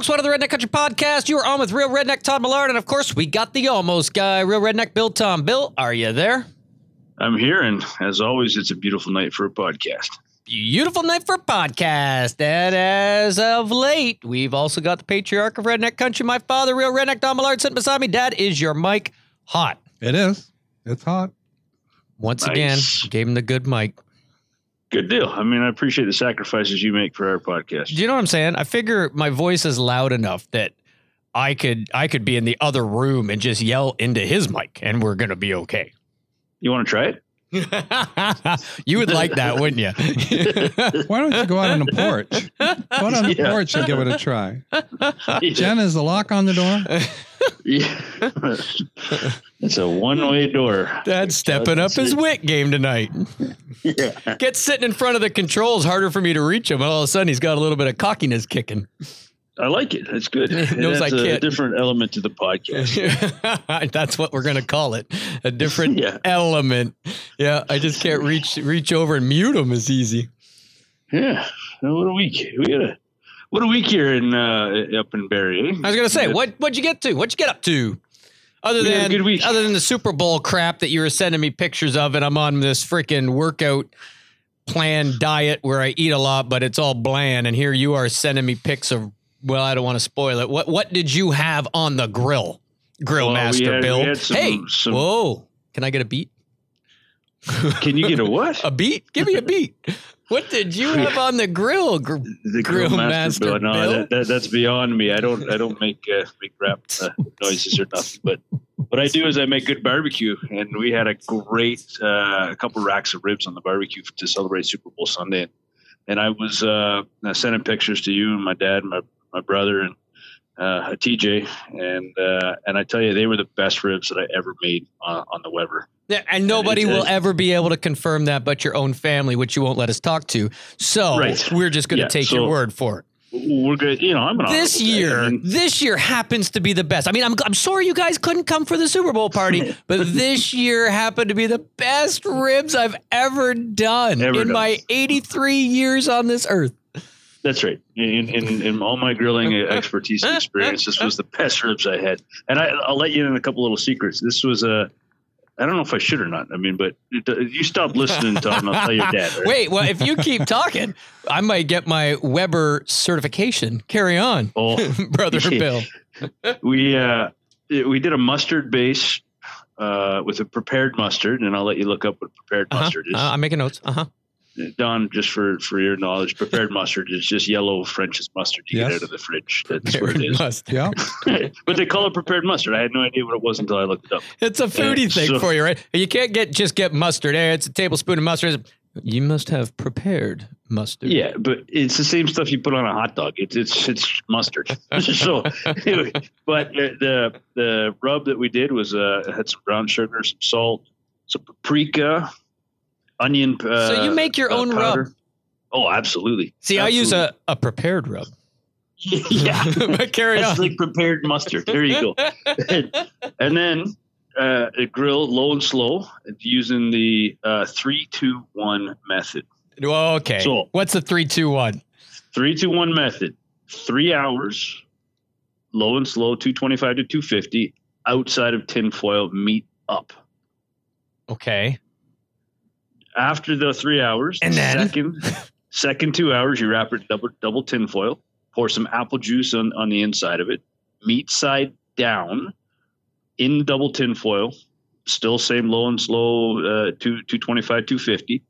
Hey, folks, what of the Redneck Country Podcast? You are on with Real Redneck Todd Millard, and of course, we got the almost guy, Real Redneck Bill Tom. Bill, are you there? I'm here, and as always, it's a beautiful night for a podcast. Beautiful night for a podcast. And as of late, we've also got the patriarch of Redneck Country, my father, Real Redneck Don Millard, sitting beside me. Dad, is your mic hot? It is. It's hot. Once Nice. again, gave him the good mic. Good deal. I mean, I appreciate the sacrifices you make for our podcast. Do you know what I'm saying? I figure my voice is loud enough that I could I could be in the other room and just yell into his mic, and we're gonna be okay. You want to try it? you would like that, wouldn't you? Why don't you go out on the porch? Go out on the Yeah. porch and give it a try. Jen, is the lock on the door? Yeah. it's a one-way door. Dad's stepping up his wit game tonight. Yeah. Gets sitting in front of the controls, harder for me to reach him. And all of a sudden, he's got a little bit of cockiness kicking. I like it. It's good. It knows I a can't. different element to the podcast. That's what we're gonna call it. A different Yeah. element. Yeah, I just can't reach reach over and mute them as easy. Yeah. What a week. We had a what a week here in uh, up in Barrie. eh? I was gonna say, Yeah. what what'd you get to? What'd you get up to? Other We than other than the Super Bowl crap that you were sending me pictures of, and I'm on this freaking workout plan diet where I eat a lot, but it's all bland. And here you are sending me pics of. Well, I don't want to spoil it. What what did you have on the grill, Grill Well, Master had- Bill? some- hey, some- whoa! Can I get a beat? Can you get a what? A beat? Give me a beat. What did you have on the grill? Gr- the Grill Master No, Bill? that, that, that's beyond me. I don't I don't make uh, make rap uh, noises or nothing. But what I do is I make good barbecue, and we had a great uh, a couple racks of ribs on the barbecue to celebrate Super Bowl Sunday. And I was uh, sending pictures to you and my dad, and my my brother, and uh, TJ, and uh, and I tell you, they were the best ribs that I ever made uh, on the Weber. Yeah, and nobody it's- will ever be able to confirm that but your own family, which you won't let us talk to. So Right. we're just going to Yeah, take so- your word for it. We're good, you know. I'm an This year, I mean, this year happens to be the best. I mean, I'm, I'm sorry you guys couldn't come for the Super Bowl party, but this year happened to be the best ribs I've ever done Ever in done. my 83 years on this earth. That's right. In, in, in all my grilling expertise and experience, this was the best ribs I had. And I, I'll let you in a couple little secrets. This was a, I don't know if I should or not. I mean, but it, you stop listening, Todd, and I'll tell your dad. all right? Wait, well, if you keep talking, I might get my Weber certification. Carry on, Oh, brother Bill. we uh, we did a mustard base uh, with a prepared mustard, and I'll let you look up what prepared Uh-huh. mustard is. Uh, I'm making notes. Uh huh. Don, just for for your knowledge, prepared mustard is just yellow French's mustard you get Yes. out of the fridge. That's what it is. Yeah. but they call it prepared mustard. I had no idea what it was until I looked it up. It's a foodie thing so- for you, right? You can't get just get mustard. Hey, it's a tablespoon of mustard. You must have prepared mustard. Yeah, but it's the same stuff you put on a hot dog. It's it's it's mustard. so, anyway, but the, the the rub that we did was uh had some brown sugar, some salt, some paprika, onion. Uh, So you make your uh, own powder. rub. Oh, absolutely. See, I use a, a prepared rub. yeah. but carry It's on. like prepared mustard. There you go. and then uh, grill low and slow using the uh, three two one method. Well, okay. So- What's the three, two, one? Three two one method. Three hours, low and slow, two twenty five to two fifty. Outside of tinfoil, meat up. Okay. After the three hours, And then? second second two hours, you wrap it double double tinfoil. Pour some apple juice on on the inside of it. Meat side down, in double tinfoil. Still same low and slow, uh, two two twenty five, two fifty.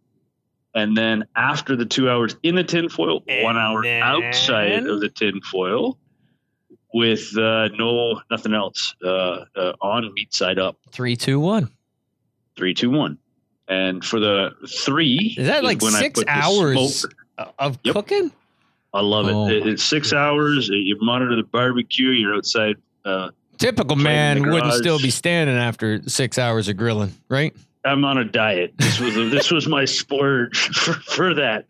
And then after the two hours in the tinfoil, one And hour then? outside of the tinfoil, with uh, no nothing else uh, uh, on meat side up. Three, two, one. Three, two, one. And for the three, Is that like six hours of Yep. cooking? I love it. Oh It- It's six hours. You monitor the barbecue. You're outside. Uh, Typical man wouldn't still be standing after six hours of grilling, right? I'm on a diet. This was this was my splurge for, for that.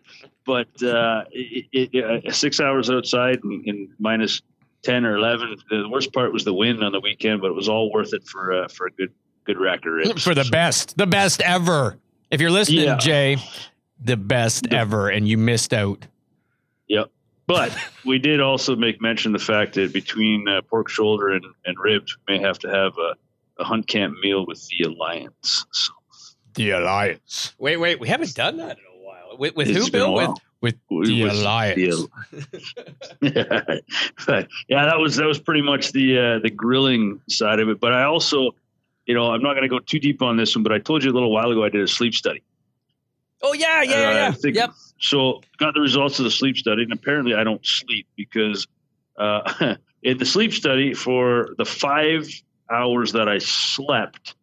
But uh, it, it, uh, six hours outside and, and minus ten or eleven. The worst part was the wind on the weekend, but it was all worth it for uh, for a good good rack of ribs. For the best, the best ever. If you're listening, Yeah. Jay, the best ever, and you missed out. Yep. but we did also make mention of the fact that between uh, pork shoulder and, and ribs, we may have to have a, a hunt camp meal with the alliance. So The Alliance. Wait, wait, we haven't done that in a while. With, with who, been Bill? a With while. with With the the Alliance. Yeah, that was that was pretty much the uh, the grilling side of it. But I also, you know, I'm not going to go too deep on this one, but I told you a little while ago I did a sleep study. Oh yeah, yeah, Uh, yeah. think- Yep. So got the results of the sleep study, and apparently I don't sleep because uh, in the sleep study for the five hours that I slept,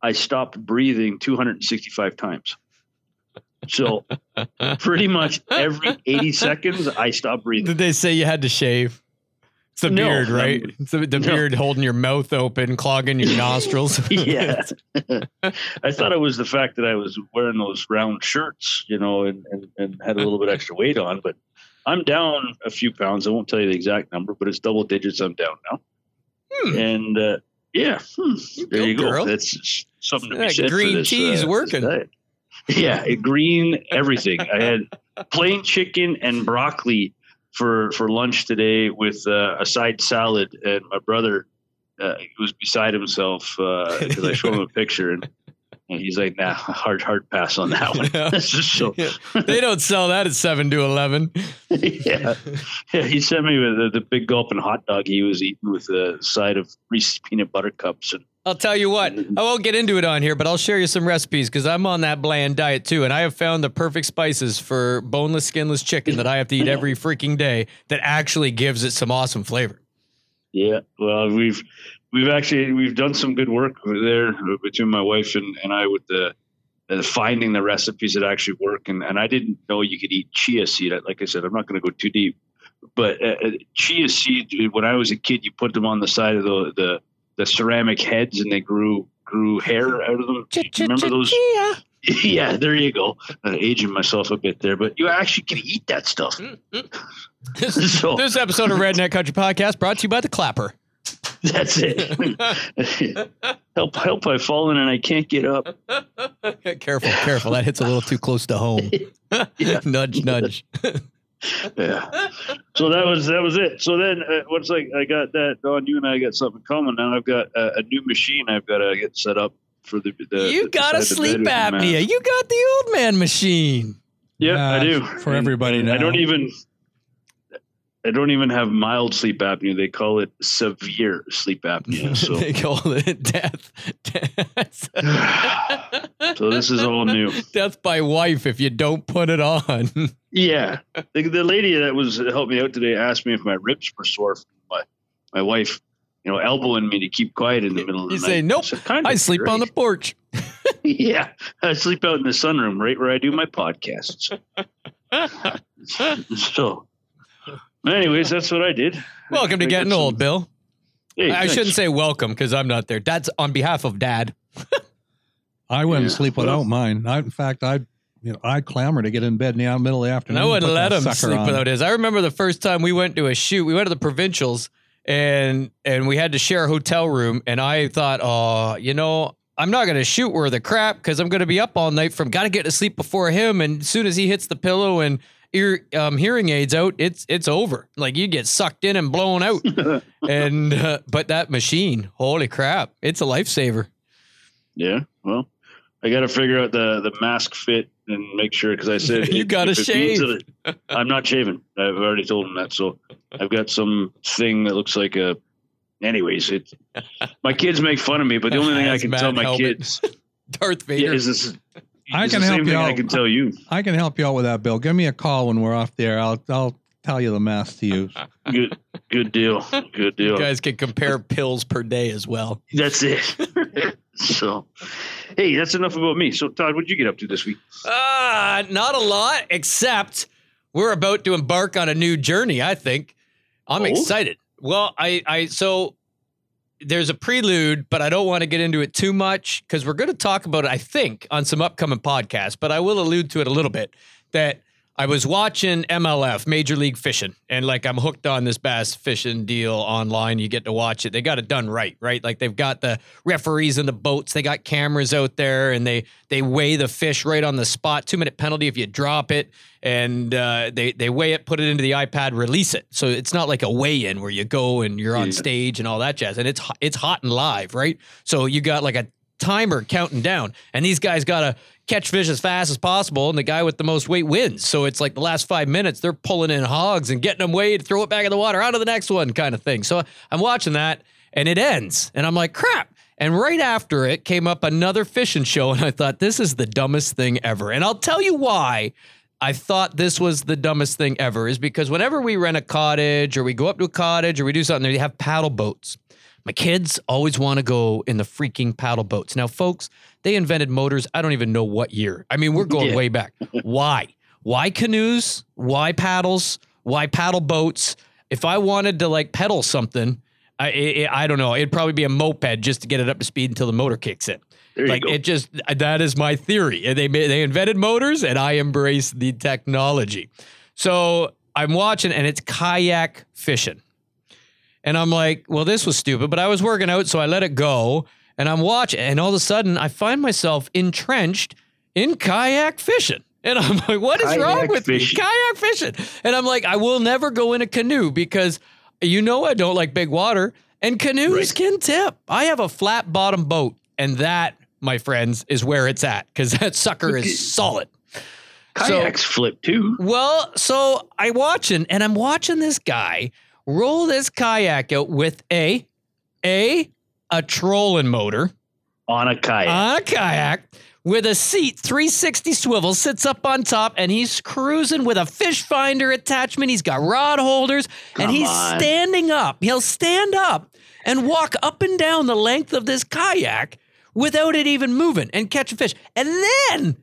I stopped breathing 265 times. So pretty much every 80 seconds, I stopped breathing. Did they say you had to shave? It's the No, beard, right? um, It's the, the no. beard holding your mouth open, clogging your nostrils. yeah. I thought it was the fact that I was wearing those round shirts, you know, and, and, and had a little bit extra weight on, but I'm down a few pounds. I won't tell you the exact number, but it's double digits. I'm down now. Hmm. And uh, yeah, hmm, there you go. girl. That's something to be That said for green this, cheese uh, working. Yeah, green everything. I had plain chicken and broccoli for for lunch today with uh, a side salad, and my brother uh, was beside himself because I showed him a picture, and, and he's like, "Nah, hard hard pass on that one." Yeah. So. they don't sell that at seven to eleven. yeah. yeah, he sent me the, the big gulping hot dog he was eating with a side of Reese's peanut butter cups, and I'll tell you what, I won't get into it on here, but I'll share you some recipes because I'm on that bland diet too. And I have found the perfect spices for boneless, skinless chicken that I have to eat every freaking day that actually gives it some awesome flavor. Yeah, well, we've we've actually we've done some good work there between my wife and, and I with the, the finding the recipes that actually work. And, and I didn't know you could eat chia seed. Like I said, I'm not going to go too deep, but uh, uh, chia seed. When I was a kid, you put them on the side of the the, the ceramic heads, and they grew grew hair out of them. Do you Remember those? yeah, there you go. Uh, aging myself a bit there, but you actually can eat that stuff. This, So- this episode of Redneck Country Podcast brought to you by the Clapper. That's it. help! Help! I've fallen and I can't get up. careful, careful. That hits a little too close to home. nudge, nudge. Yeah. So that was that was it. So then uh, once I, I got that Don, you and I got something coming. Now I've got a, a new machine. I've got to get set up for the. the you the got a side of the sleep bed apnea. mask. You got the old man machine. Yeah, I Uh, do for And- everybody and I don't even. I don't even have mild sleep apnea. They call it severe sleep apnea. So, they call it death. death. so this is all new. Death by wife if you don't put it on. Yeah, the, the lady that was uh, helped me out today asked me if my ribs were sore. From my my wife, you know, elbowing me to keep quiet in the middle of the You night. say, "Nope, said, "Kinda I sleep on the porch. yeah, I sleep out in the sunroom, right where I do my podcasts. so, anyways, that's what I did. Welcome to I got getting some- old, Bill. Hey, I thanks. shouldn't say welcome because I'm not there. That's on behalf of Dad. I wouldn't Yeah, sleep well- without mine. I, in fact, I, you know, I clamor to get in bed in the middle of the afternoon. I wouldn't let him sleep on. without his. I remember the first time we went to a shoot. We went to the provincials, and and we had to share a hotel room. And I thought, oh, you know, I'm not going to shoot where the crap because I'm going to be up all night from. Got to get to sleep before him. And as soon as he hits the pillow and ear um, hearing aids out, it's it's over. Like you get sucked in and blown out. and uh, but that machine, holy crap, it's a lifesaver. Yeah, well, I got to figure out the the mask fit and make sure because I said You it means shave. it- I'm not shaving. I've already told him that. So I've got some thing that looks like a. Anyways, it. My kids make fun of me, but the only thing I can tell my helmet. kids Darth yeah, Vader. is this. I can help you thing I can tell you. I can help you out with that, Bill. Give me a call when we're off there. I'll I'll tell you the mask to use. Good, good deal. Good deal. you guys can compare pills per day as well. That's it. so, hey, that's enough about me. So, Todd, what'd you get up to this week? Uh, not a lot, except we're about to embark on a new journey, I think. I'm Oh? excited. Well, I, I, so there's a prelude, but I don't want to get into it too much because we're going to talk about it, I think, on some upcoming podcasts, but I will allude to it a little bit that I was watching MLF, Major League Fishing, and like I'm hooked on this bass fishing deal online. You get to watch it. They got it done right, right? Like they've got the referees in the boats. They got cameras out there, and they they weigh the fish right on the spot. Two minute penalty if you drop it, and uh, they they weigh it, put it into the iPad, release it. So it's not like a weigh in where you go and you're on Yeah. stage and all that jazz. And it's it's hot and live, right? So you got like a timer counting down, and these guys got to catch fish as fast as possible, and the guy with the most weight wins. So it's like the last five minutes, they're pulling in hogs and getting them weighed, throw it back in the water, on to the next one, kind of thing. So I'm watching that, and it ends, and I'm like, crap. And right after it came up another fishing show, and I thought, this is the dumbest thing ever. And I'll tell you why. I thought this was the dumbest thing ever is because whenever we rent a cottage or we go up to a cottage or we do something, they have paddle boats. My kids always want to go in the freaking paddle boats. Now, folks, they invented motors. I don't even know what year. I mean, we're going Yeah. way back. Why? Why canoes? Why paddles? Why paddle boats? If I wanted to like pedal something, I, I, I don't know. It'd probably be a moped just to get it up to speed until the motor kicks in. There like it just that is my theory. And They they invented motors, and I embrace the technology. So I'm watching, and it's kayak fishing. And I'm like, well, this was stupid, but I was working out, so I let it go. And I'm watching, and all of a sudden, I find myself entrenched in kayak fishing. And I'm like, what is wrong with fishing. me? Kayak fishing. And I'm like, I will never go in a canoe because you know I don't like big water, and canoes Right. can tip. I have a flat bottom boat, and that, my friends, is where it's at because that sucker is solid. Kayaks flip too. Well, so I watching and I'm watching this guy roll this kayak out with a a a trolling motor On a kayak. on a kayak with a seat 360 swivel sits up on top and he's cruising with a fish finder attachment he's got rod holders and he's on. standing up he'll stand up and walk up and down the length of this kayak without it even moving and catch a fish and then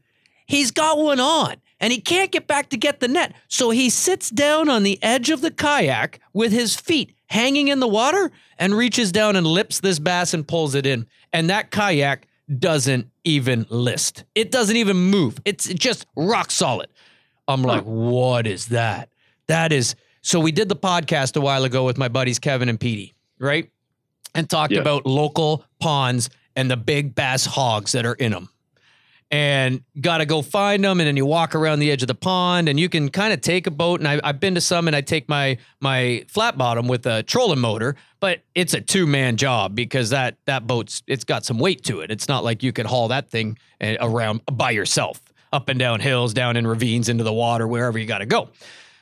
he's got one on and he can't get back to get the net. So he sits down on the edge of the kayak with his feet hanging in the water and reaches down and lips this bass and pulls it in. And that kayak doesn't even list. It doesn't even move. It's just rock solid. I'm like, what is that? That is so we did the podcast a while ago with my buddies Kevin and Petey, right? And talked Yeah. about local ponds and the big bass hogs that are in them and got to go find them. And then you walk around the edge of the pond, and you can kind of take a boat. And I, I've been to some, and I take my my flat bottom with a trolling motor, but it's a two man job because that that boat's it's got some weight to it. It's not like you could haul that thing uh, around by yourself, up and down hills, down in ravines, into the water, wherever you got to go.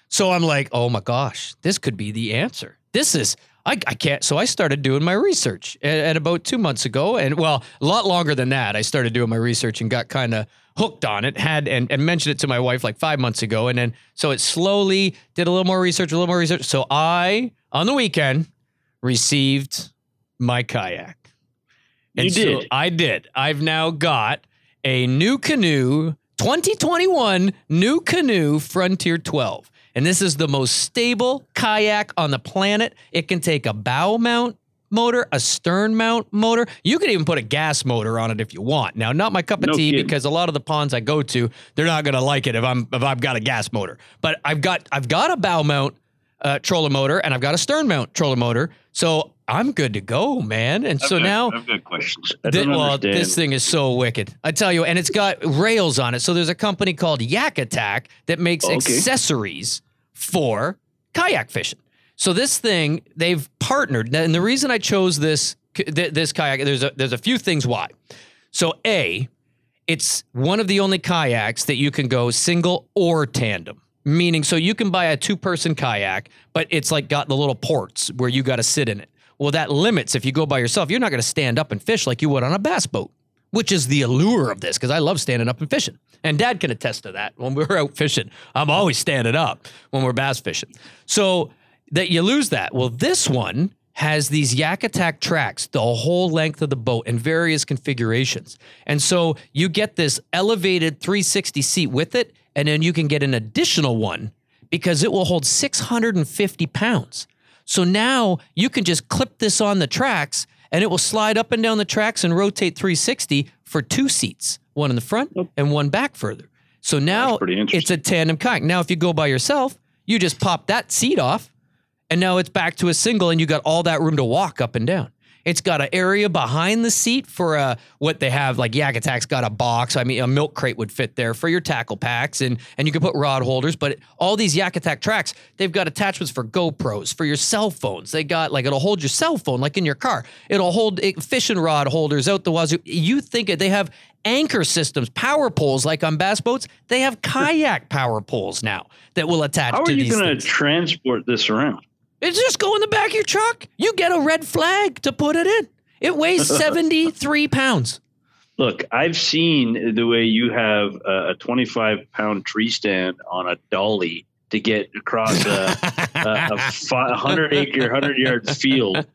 So I'm like, oh my gosh, this could be the answer. This is, I, I can't. So I started doing my research at, at about two months ago. And well, a lot longer than that. I started doing my research and got kind of hooked on it, had and, and mentioned it to my wife like five months ago. And then so it slowly did a little more research, a little more research. So I, on the weekend, received my kayak. You so did? I did. I've now got a NuCanoe, 2021 NuCanoe Frontier 12. And this is the most stable kayak on the planet. It can take a bow mount motor, a stern mount motor. You could even put a gas motor on it if you want. Now, not my cup of No tea kidding. because a lot of the ponds I go to, they're not going to like it if I'm if I've got a gas motor. But I've got I've got a bow mount uh, trolling motor and I've got a stern mount trolling motor. So I'm good to go, man. And so I've got- now I've got questions. I Th- don't well, understand. this thing is so wicked. I tell you, and it's got rails on it. So there's a company called Yak Attack that makes Okay. accessories for kayak fishing. So this thing, they've partnered, and the reason I chose this this kayak, there's a there's a few things why. So a, it's one of the only kayaks that you can go single or tandem. Meaning, so you can buy a two person kayak, but it's like got the little ports where you got to sit in it. Well, that limits if you go by yourself, you're not going to stand up and fish like you would on a bass boat, which is the allure of this because I love standing up and fishing. And dad can attest to that when we're out fishing. I'm always standing up when we're bass fishing. So that you lose that. Well, this one has these Yak Attack tracks the whole length of the boat in various configurations. And so you get this elevated 360 seat with it, and then you can get an additional one because it will hold 650 pounds. So now you can just clip this on the tracks and it will slide up and down the tracks and rotate 360 for two seats, one in the front and one back further. So now That's pretty interesting. it's a tandem kayak. Now, if you go by yourself, you just pop that seat off, and now it's back to a single, and you got all that room to walk up and down. It's got an area behind the seat for uh, what they have. Like Yak Attack's got a box. I mean, a milk crate would fit there for your tackle packs, and and you can put rod holders. But all these Yak Attack tracks, they've got attachments for GoPros, for your cell phones. They got like it'll hold your cell phone, like in your car. It'll hold it, fishing rod holders out the wazoo. You think it? They have anchor systems, power poles, like on bass boats. They have kayak power poles now that will attach How to are you going to transport this around? It's just go in the back of your truck. You get a red flag to put it in. It weighs 73 pounds. Look, I've seen the way you have a, a 25 pound tree stand on a dolly to get across a, a, a 100 acre, 100 yard field.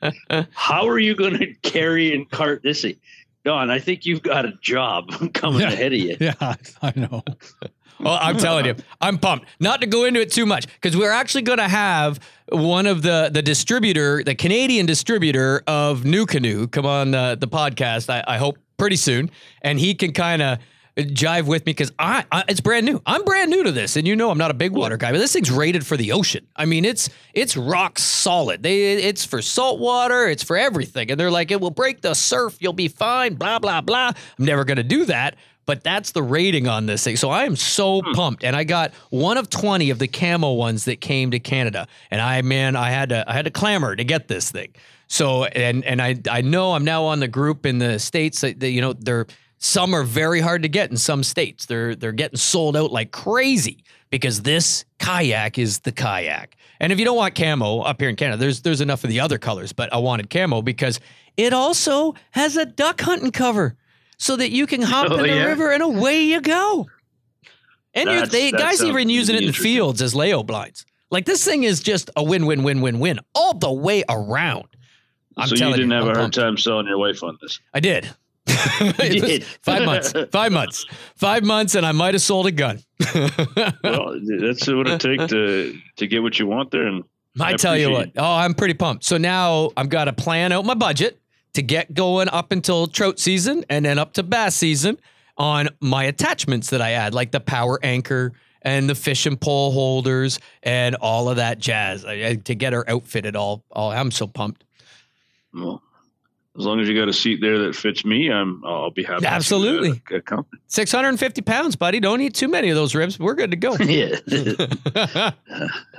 How are you going to carry and cart this thing? Don, I think you've got a job coming Yeah. ahead of you. Yeah, I know. Well, I'm telling you, I'm pumped. Not to go into it too much because we're actually going to have one of the the distributor, the Canadian distributor of NuCanoe, come on the the podcast. I, I hope pretty soon, and he can kind of jive with me because I, I it's brand new. I'm brand new to this, and you know I'm not a big water guy, but this thing's rated for the ocean. I mean, it's it's rock solid. They it's for salt water, it's for everything, and they're like it will break the surf, you'll be fine. Blah blah blah. I'm never gonna do that. But that's the rating on this thing. So I am so hmm. pumped. And I got one of 20 of the camo ones that came to Canada. And I man, I had to I had to clamor to get this thing. So and and I I know I'm now on the group in the states that, that you know they're some are very hard to get in some states. They're they're getting sold out like crazy because this kayak is the kayak. And if you don't want camo up here in Canada, there's there's enough of the other colors, but I wanted camo because it also has a duck hunting cover so that you can hop Oh, in the yeah? river and away you go. And you they guys even using it in fields as layout blinds. Like this thing is just a win win win win win all the way around. I'm so you didn't have I'm a hard pumped. time selling your wife on this. I did. Did. Five months. Five months. Five months, and I might have sold a gun. Well, that's what it takes to to get what you want there. And I, I tell you what. Oh, I'm pretty pumped. So now I've got to plan out my budget to get going up until trout season and then up to bass season on my attachments that I add, like the power anchor and the fish and pole holders and all of that jazz I, I- to get her outfitted. All, all I'm so pumped. well, as long as you got a seat there that fits me, I'm I'll be happy. to, uh, Absolutely. accompany. 650 pounds, buddy. Don't eat too many of those ribs. We're good to go. yeah, uh,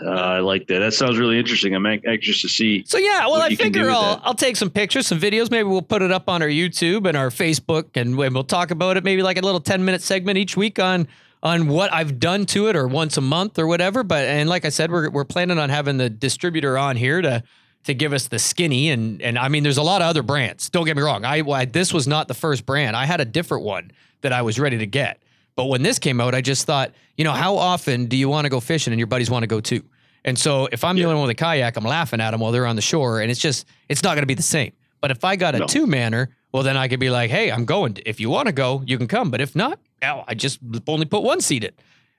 I like that. That sounds really interesting. I'm anxious to see. So yeah, well, I you can do figure I'll. I'll take some pictures, some videos. Maybe we'll put it up on our YouTube and our Facebook, and we- we'll talk about it. Maybe like a little ten minute segment each week on on what I've done to it, or once a month, or whatever. But and like I said, we're we're planning on having the distributor on here to to give us the skinny and and I mean, there's a lot of other brands. Don't get me wrong. I, I this was not the first brand. I had a different one that I was ready to get. But when this came out, I just thought, you know, how often do you want to go fishing and your buddies want to go too? And so if I'm the Yeah. only one with a kayak, I'm laughing at them while they're on the shore, and it's just it's not going to be the same. But if I got a No. two manner, well, then I could be like, hey, I'm going. If you want to go, you can come. But if not, I just only put one seat in.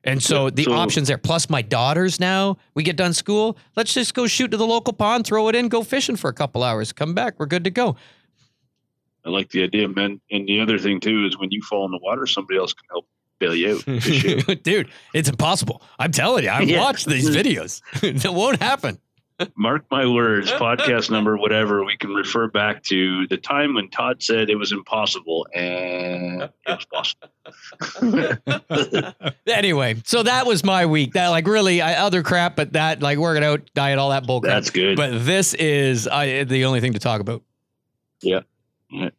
And so the so- options there. Plus my daughters now, we get done school. Let's just go shoot to the local pond, throw it in, go fishing for a couple hours, come back. We're good to go. I like the idea, man. And the other thing too is when you fall in the water, somebody else can help bail you you out. Dude, it's impossible. I'm telling you, I've Yeah. watched these videos. it won't happen. Mark my words, podcast number, whatever, we can refer back to the time when Todd said it was impossible and it was possible. anyway, so that was my week. That like really I, other crap, but that like working out, diet, all that bull crap. That's good. But this is I, the only thing to talk about.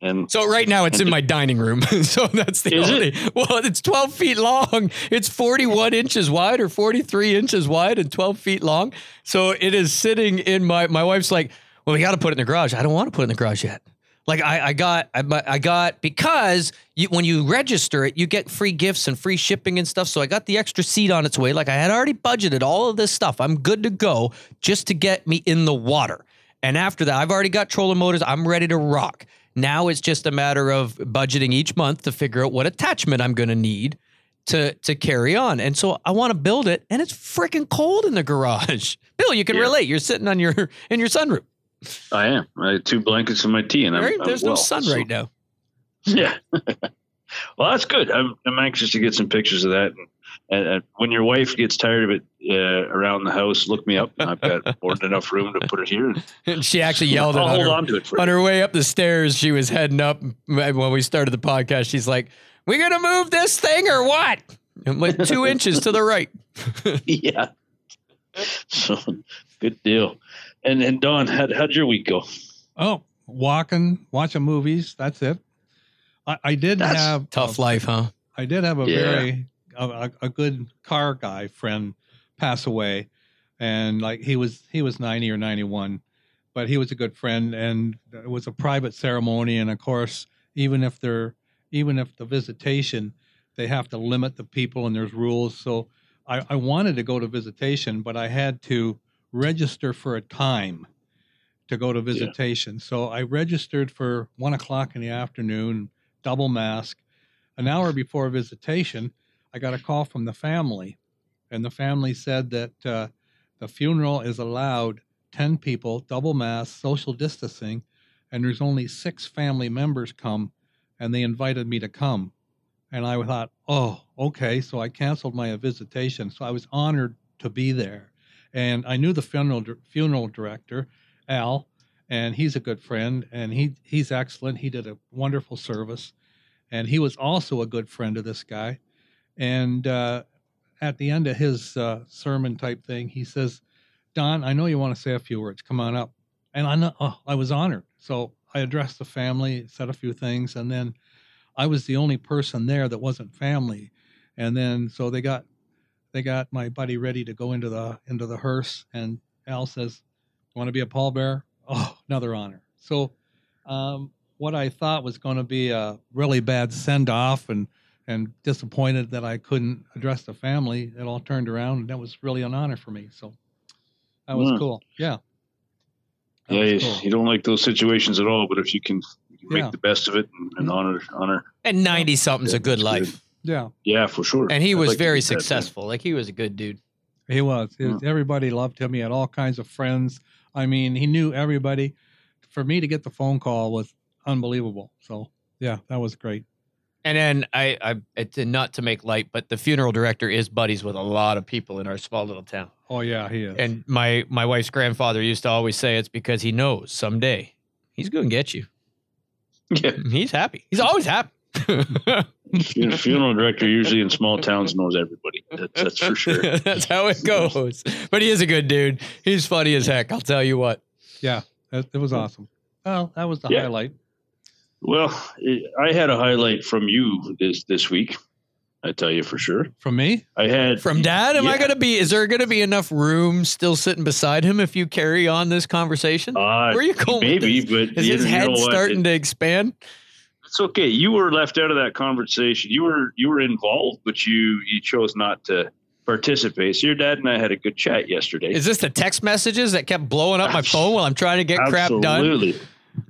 And So right now it's in my dining room. so that's the Is only. Well, it's 12 feet long. It's 41 inches wide or 43 inches wide and 12 feet long. So it is sitting in my. My wife's like, "Well, we got to put it in the garage." I don't want to put it in the garage yet. Like I, I got, I, I got because you, when you register it, you get free gifts and free shipping and stuff. So I got the extra seat on its way. Like I had already budgeted all of this stuff. I'm good to go just to get me in the water. And after that, I've already got trolling motors. I'm ready to rock. Now it's just a matter of budgeting each month to figure out what attachment I'm going to need to to carry on. And so I want to build it, and it's freaking cold in the garage. Bill, you can Yeah. relate. You're sitting on your in your sunroom. I am. I have two blankets in my tea, and I'm, Right? I'm There's no well, sun so- right now. Yeah. Well, that's good. I'm, I'm anxious to get some pictures of that. And, and, and when your wife gets tired of it uh, around the house, look me up. And I've got more than enough room to put it here. And she actually yelled at I'll hold her, on to it on her way up the stairs. She was heading up when we started the podcast. She's like, "We gonna move this thing or what?" I'm like two inches to the right. yeah. So good deal. And and Don, how, how'd your week go? Oh, walking, watching movies. That's it. I, I did That's have Tough a- life, huh? I did have a Yeah. very a, a, good car guy friend pass away, and like he was he was ninety or ninety one, but he was a good friend, and it was a private ceremony, and of course, even if they're even if the visitation, they have to limit the people, and there's rules. So I, I wanted to go to visitation, but I had to register for a time to go to visitation. So I registered for one o'clock in the afternoon, double mask. An hour before visitation, I got a call from the family, and the family said that uh, the funeral is allowed 10 people, double mask, social distancing, and there's only six family members come, and they invited me to come. And I thought, oh, okay. So I canceled my visitation. So I was honored to be there. And I knew the funeral funeral director, Al, and he's a good friend, and he he's excellent. He did a wonderful service, and he was also a good friend of this guy. And uh, at the end of his uh, sermon type thing, he says, "Don, I know you want to say a few words. Come on up." And I know oh, I was honored, so I addressed the family, said a few things, and then I was the only person there that wasn't family. And then so they got they got my buddy ready to go into the into the hearse, and Al says, "Want to be a pallbearer?" Oh, another honor. So, um, what I thought was going to be a really bad send off, and and disappointed that I couldn't address the family, it all turned around, and that was really an honor for me. So, that was Hmm. cool. Yeah. That Yeah, you, cool. you don't like those situations at all, but if you can, you can Yeah. make the best of it and, and honor honor. And ninety something's a good that's life, Yeah. Yeah, for sure. and he I'd was like very do that, successful. Like he was a good dude. He was. He was- Everybody loved him. He had all kinds of friends. I mean, he knew everybody. For me to get the phone call was unbelievable. So, yeah, that was great. And then I, I, it's not to make light, but the funeral director is buddies with a lot of people in our small little town. Oh, yeah, he is. And my my wife's grandfather used to always say it's because he knows someday he's going to get you. Yeah, He's happy. He's always happy. Fun- funeral director usually in small towns knows everybody. That's, that's for sure. That's how it goes. But he is a good dude. He's funny as heck. I'll tell you what. yeah, it, it was awesome. Well, that was the Yeah. highlight. Well, I had a highlight from you this this week. I tell you for sure. From me? I had From dad, am I going to be? Is there going to be enough room still sitting beside him if you carry on this conversation? Uh, Where are you going? maybe, with this? but Is his know- head starting It- to expand? It's okay. You were left out of that conversation. You were you were involved, but you you chose not to participate. So your dad and I had a good chat yesterday. Is this the text messages that kept blowing up my phone while I'm trying to get crap done? Absolutely.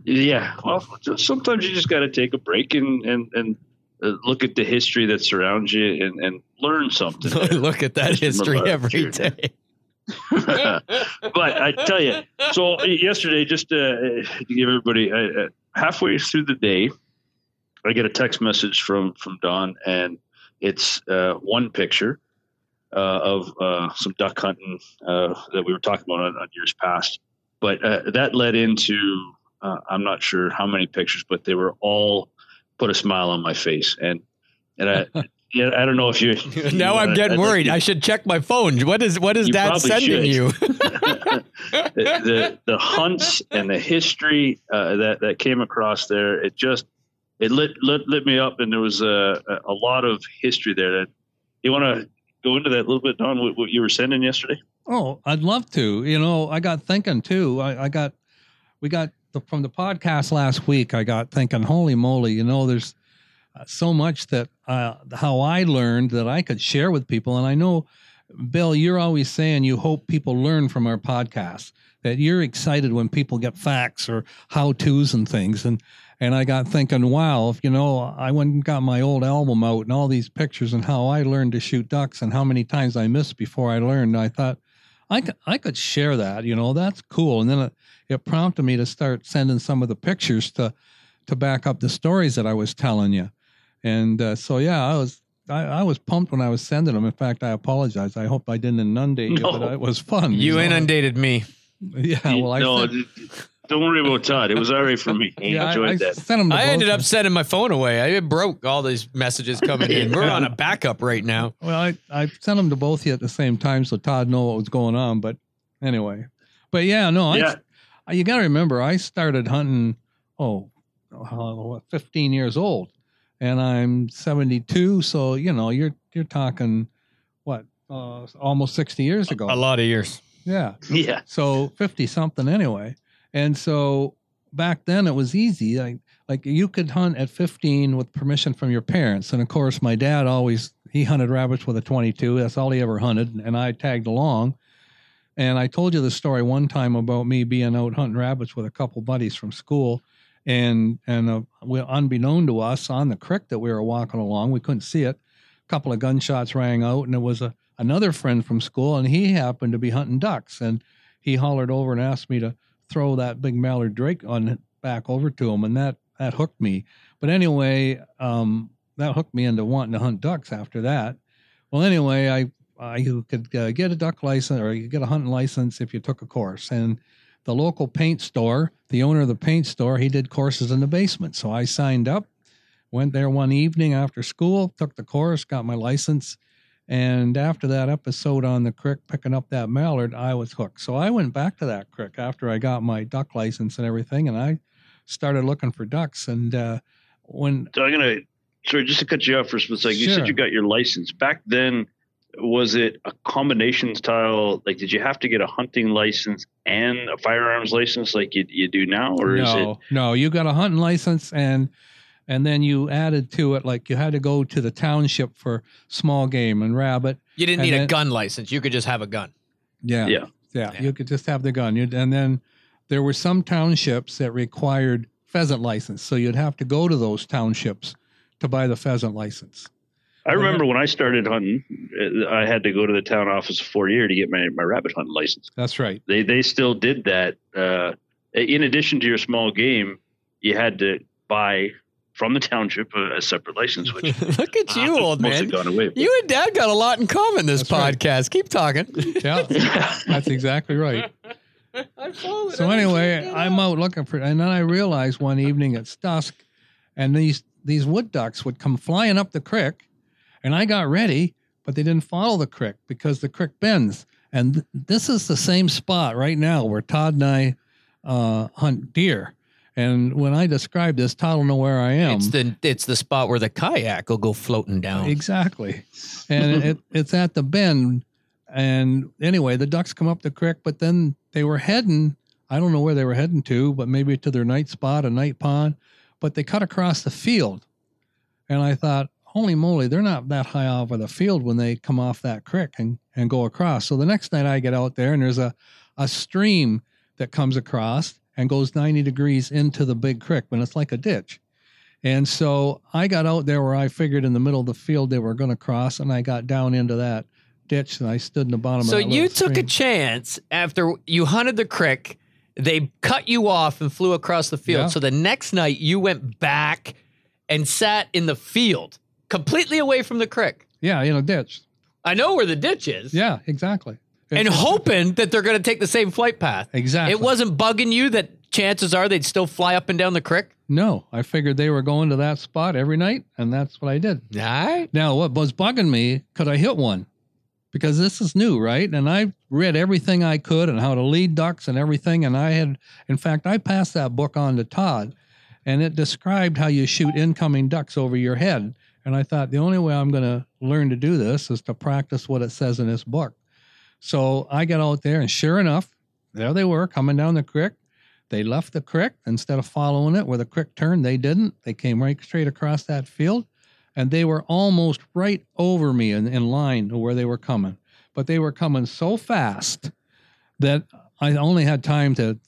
Yeah. Well, sometimes you just got to take a break and and and uh, look at the history that surrounds you and and learn something. Look at that history every day. but I tell you, so yesterday, just to, uh, to give everybody uh, uh, halfway through the day, I get a text message from from Don, and it's uh, one picture uh, of uh, some duck hunting uh, that we were talking about on, on years past. But uh, that led into uh, I'm not sure how many pictures, but they were all put a smile on my face, and and I. Yeah, I don't know if you. now I'm I'd- getting I'd worried. you- I should check my phone. What is what is You dad sending should. you? the, the the hunts and the history uh, that that came across there, it just it lit lit, lit me up, and there was a, a a lot of history there. That you want to go into that a little bit, Don? What, what you were sending yesterday? Oh, I'd love to. You know, I got thinking too. I, I got, we got the, from the podcast last week. I got thinking, holy moly! You know, there's uh, so much that uh, how I learned that I could share with people, and I know, Bill, you're always saying you hope people learn from our podcast. That you're excited when people get facts or how tos and things, and and I got thinking, wow, if you know, I went and got my old album out and all these pictures and how I learned to shoot ducks and how many times I missed before I learned. I thought. I could, I could share that, you know, that's cool. And then it, it prompted me to start sending some of the pictures to, to back up the stories that I was telling you. And uh, so yeah, I was I, I was pumped when I was sending them. In fact, I apologize. I hope I didn't inundate you, but it was fun. You know? inundated me. Yeah, well, I no, sent, d- d- don't worry about Todd. It was all right for me. I yeah, enjoyed I that. sent them. I ended up sending my phone away. I it broke all these messages coming in. We're on a backup right now. Well, I, I sent them to both of you at the same time so Todd know what was going on. But anyway, but yeah, no, I, Yeah. I- you got to remember, I started hunting, oh, uh, what, 15 years old, and I'm 72. So you know, you're you're talking what, uh, almost 60 years ago. A lot of years. Yeah. Yeah. So 50 something anyway. And so back then it was easy. Like, like you could hunt at 15 with permission from your parents. And of course, my dad always, he hunted rabbits with a 22. That's all he ever hunted. And I tagged along. And I told you the story one time about me being out hunting rabbits with a couple buddies from school. And, and uh, unbeknown to us on the creek that we were walking along, we couldn't see it. A couple of gunshots rang out, and it was a, another friend from school, and he happened to be hunting ducks. And he hollered over and asked me to throw that big mallard drake on back over to him, and that that hooked me. But anyway, um, that hooked me into wanting to hunt ducks after that. Well, anyway, I I could uh, get a duck license or you get a hunting license if you took a course, and the local paint store, the owner of the paint store, he did courses in the basement, so I signed up. Went there one evening after school, took the course, got my license, and after that episode on the creek picking up that mallard, I was hooked. So I went back to that creek after I got my duck license and everything, and I started looking for ducks. And uh, when So I'm gonna sorry, just to cut you off for a split second. You said you got your license back then. Was it a combination style? Like, did you have to get a hunting license and a firearms license like you, you do now, or is it? no, no, you got a hunting license and and then you added to it like you had to go to the township for small game and rabbit. You didn't And need a gun license. You could just have a gun. Yeah, Yeah. yeah, Yeah. You could just have the gun. You'd, and then there were some townships that required pheasant license, so you'd have to go to those townships to buy the pheasant license. I remember when I started hunting, uh, I had to go to the town office for a year to get my, my rabbit hunting license. That's right. They they still did that. Uh, in addition to your small game, you had to buy from the township a, a separate license, which Look at you, old man. gone away. You and Dad got a lot in common this That's right. podcast. Keep talking. Yeah, that's exactly right. So anyway, I'm out looking for, and then I realized one evening it's dusk, and these these wood ducks would come flying up the creek, and I got ready, but they didn't follow the creek because the creek bends, and th- this is the same spot right now where Todd and I uh, hunt deer. And when I describe this, Todd will know where I am. It's the it's the spot where the kayak will go floating down. Exactly. And it, it's at the bend. And anyway, the ducks come up the creek, but then they were heading, I don't know where they were heading to, but maybe to their night spot, a night pond, but they cut across the field. And I thought, holy moly, they're not that high off of the field when they come off that creek and, and go across. So the next night I get out there and there's a, a stream that comes across and goes 90 degrees into the big creek, but it's like a ditch. And so I got out there where I figured in the middle of the field they were going to cross, and I got down into that ditch and I stood in the bottom So you took a chance after you hunted the creek. They cut you off and flew across the field. Yeah. So the next night you went back and sat in the field, completely away from the creek. Yeah, in a ditch. I know where the ditch is. Yeah, exactly. And hoping that they're going to take the same flight path. exactly. It wasn't bugging you that chances are they'd still fly up and down the creek. No, I figured they were going to that spot every night, and that's what I did. All right. Now, what was bugging me, could I hit one? Because this is new, right? And I read everything I could and how to lead ducks and everything. And I had, in fact, I passed that book on to Todd, and it described how you shoot incoming ducks over your head. And I thought the only way I'm going to learn to do this is to practice what it says in this book. So I got out there, and sure enough, there they were coming down the creek. They left the creek instead of following it where the creek turned. They didn't. They came right straight across that field and they were almost right over me in, in line to where they were coming. But they were coming so fast that I only had time to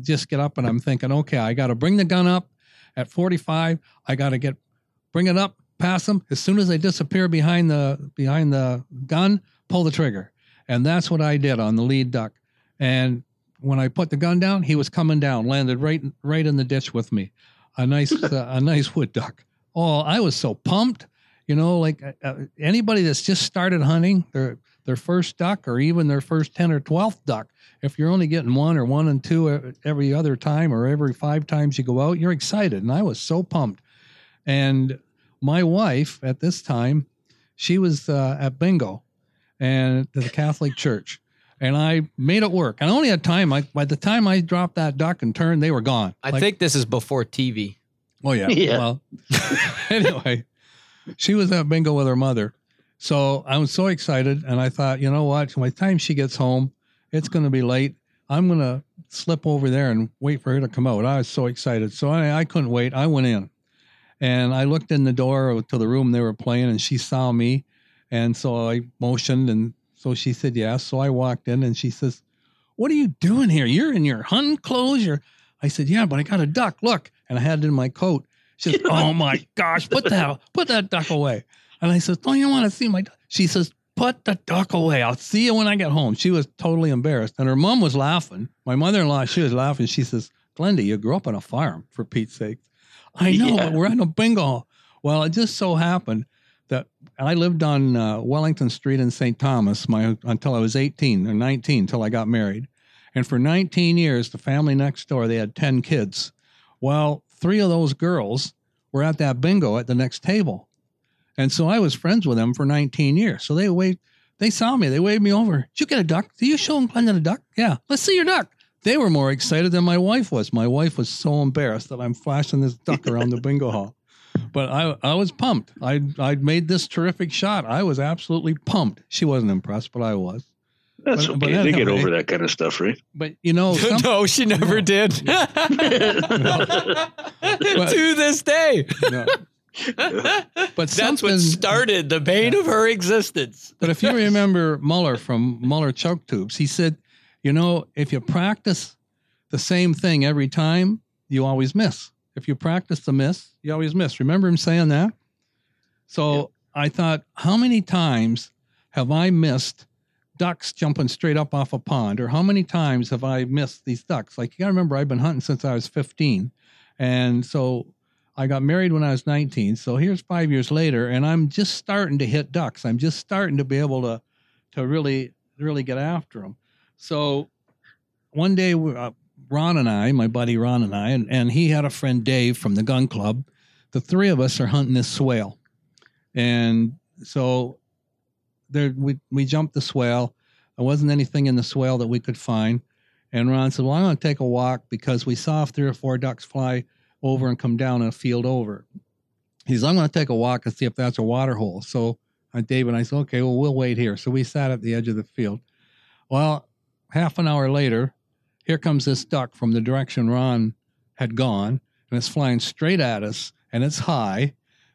just get up and I'm thinking, okay, I got to bring the gun up at 45. I got to get bring it up, pass them. As soon as they disappear behind the behind the gun, pull the trigger. And that's what I did on the lead duck. And when I put the gun down, he was coming down, landed right right in the ditch with me. A nice uh, a nice wood duck. Oh, I was so pumped. You know, like uh, uh, anybody that's just started hunting their their first duck or even their first 10 or 12th duck, if you're only getting one or one and two every other time or every five times you go out, you're excited. And I was so pumped. And my wife at this time, she was uh, at bingo and at the Catholic Church. And I made it work. And I only had time. I, by the time I dropped that duck and turned, they were gone. I Like, think this is before TV. Oh yeah. Yeah. Well, anyway, she was at bingo with her mother, so I was so excited, and I thought, you know what? By the time she gets home, it's going to be late. I'm going to slip over there and wait for her to come out. I was so excited, so I, I couldn't wait. I went in, and I looked in the door to the room they were playing, and she saw me, and so I motioned, and so she said yes. So I walked in, and she says, "What are you doing here? You're in your hunting clothes. You're I said, "Yeah, but I got a duck. Look," and I had it in my coat. She says, "Oh my gosh, put that put that duck away." And I said, "Don't you want to see my?" Duck? She says, "Put the duck away. I'll see you when I get home." She was totally embarrassed, and her mom was laughing. My mother-in-law, she was laughing. She says, "Glenda, you grew up on a farm, for Pete's sake." I know, Yeah. but we're at a bingo. Well, it just so happened that I lived on uh, Wellington Street in St. Thomas my until I was 18 or 19 until I got married. And for 19 years, the family next door, they had 10 kids. Well, three of those girls were at that bingo at the next table. And so I was friends with them for 19 years. So they waved, they saw me, they waved me over. Did you get a duck? Did you show them Glenda a duck? Yeah, let's see your duck. They were more excited than my wife was. My wife was so embarrassed that I'm flashing this duck around the bingo hall. But I, I was pumped. I I'd made this terrific shot. I was absolutely pumped. She wasn't impressed, but I was. That's But- but okay. that- they get hey. over that kind of stuff, right? But you know, some, no, she never No. did. to this day. no. but That's something, what started the bane of her existence. But if you remember Muller from Muller Choke Tubes, he said, you know, if you practice the same thing every time, you always miss. If you practice the miss, you always miss. Remember him saying that? So I thought, how many times have I missed ducks jumping straight up off a pond? Or how many times have I missed these ducks? Like, you got to remember, I've been hunting since I was 15. And so I got married when I was 19. So here's five years later, and I'm just starting to hit ducks. I'm just starting to be able to, to really, really get after them. So one day, uh, Ron and I, my buddy Ron and I, and, and he had a friend Dave from the gun club. The three of us are hunting this swale. And so there we, we jumped the swale. There wasn't anything in the swale that we could find. And Ron said, Well, I'm going to take a walk because we saw three or four ducks fly over and come down in a field over. He says, I'm going to take a walk and see if that's a water hole. So uh, Dave and I said, Okay, well, we'll wait here. So we sat at the edge of the field. Well, half an hour later, here comes this duck from the direction Ron had gone, and it's flying straight at us, and it's high.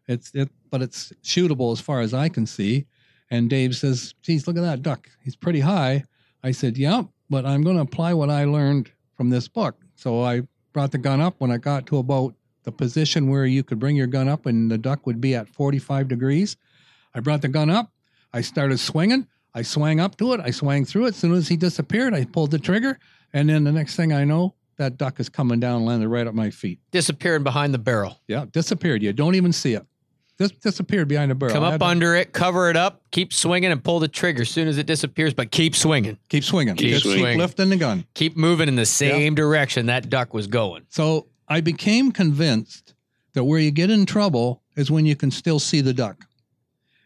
It's it, but it's shootable as far as I can see. And Dave says, "Geez, look at that duck. He's pretty high." I said, "Yep, but I'm going to apply what I learned from this book." So I brought the gun up when I got to about the position where you could bring your gun up and the duck would be at 45 degrees. I brought the gun up. I started swinging. I swang up to it. I swang through it. As soon as he disappeared, I pulled the trigger. And then the next thing I know, that duck is coming down, landed right at my feet. Disappearing behind the barrel. Yeah, disappeared. You don't even see it. Just disappeared behind the barrel. Come up under it, cover it up, keep swinging, and pull the trigger as soon as it disappears. But keep swinging. Keep swinging. Keep Just swinging. keep lifting the gun. Keep moving in the same direction that duck was going. So I became convinced that where you get in trouble is when you can still see the duck.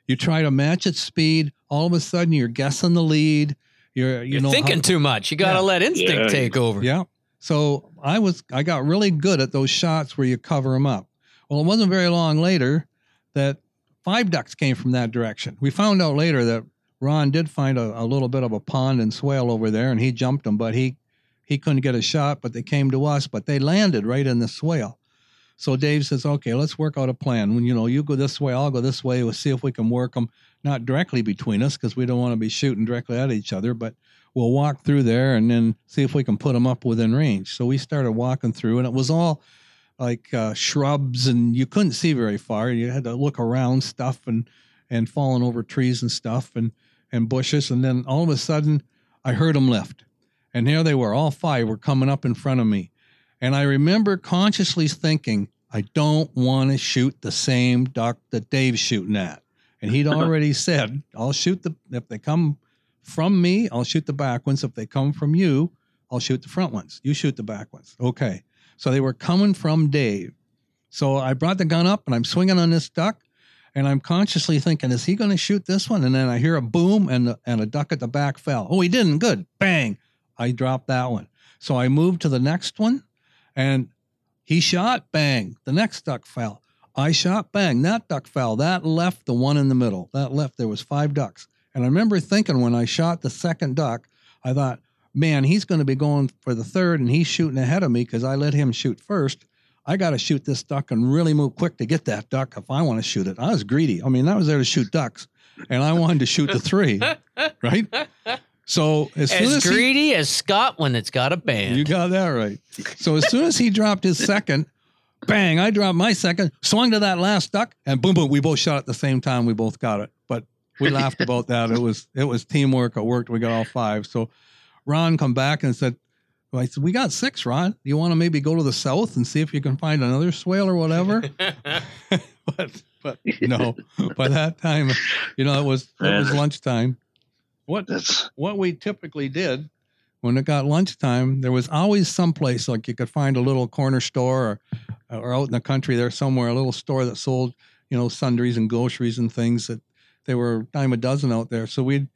You try to match its speed. All of a sudden, you're guessing the lead. You're you You're know thinking how- too much. You got to Yeah. let instinct Yeah. take over. Yeah. So I was I got really good at those shots where you cover them up. Well, it wasn't very long later that five ducks came from that direction. We found out later that Ron did find a, a little bit of a pond and swale over there, and he jumped them, but he he couldn't get a shot. But they came to us, but they landed right in the swale. So Dave says, "Okay, let's work out a plan. When you know you go this way, I'll go this way. We'll see if we can work them not directly between us because we don't want to be shooting directly at each other, but we'll walk through there and then see if we can put them up within range. So we started walking through, and it was all like uh, shrubs, and you couldn't see very far. You had to look around stuff and and falling over trees and stuff and and bushes, and then all of a sudden, I heard them lift, and there they were. All five were coming up in front of me, and I remember consciously thinking, I don't want to shoot the same duck that Dave's shooting at. And he'd already said, I'll shoot the, if they come from me, I'll shoot the back ones. If they come from you, I'll shoot the front ones. You shoot the back ones. Okay. So they were coming from Dave. So I brought the gun up and I'm swinging on this duck and I'm consciously thinking, is he going to shoot this one? And then I hear a boom and, the, and a duck at the back fell. Oh, he didn't. Good. Bang. I dropped that one. So I moved to the next one and he shot. Bang. The next duck fell. I shot. Bang. That duck fell. That left the one in the middle. That left, there was five ducks. And I remember thinking when I shot the second duck, I thought, man, he's going to be going for the third and he's shooting ahead of me because I let him shoot first. I got to shoot this duck and really move quick to get that duck if I want to shoot it. I was greedy. I mean, I was there to shoot ducks and I wanted to shoot the three, right? So as soon As as he, greedy as Scott when it's got a band. you got that right. So as soon as he dropped his second, bang, I dropped my second, swung to that last duck, and boom, boom, we both shot at the same time. We both got it. But we laughed about that. It was it was teamwork. It worked. We got all five. So Ron come back and said, well, I said, we got six, Ron. You want to maybe go to the south and see if you can find another swale or whatever? but but no, by that time, you know, it was it was lunchtime. What That's what we typically did when it got lunchtime, there was always some place like you could find a little corner store or, or out in the country there somewhere, a little store that sold, you know, sundries and groceries and things that they were a dime a dozen out there. So we'd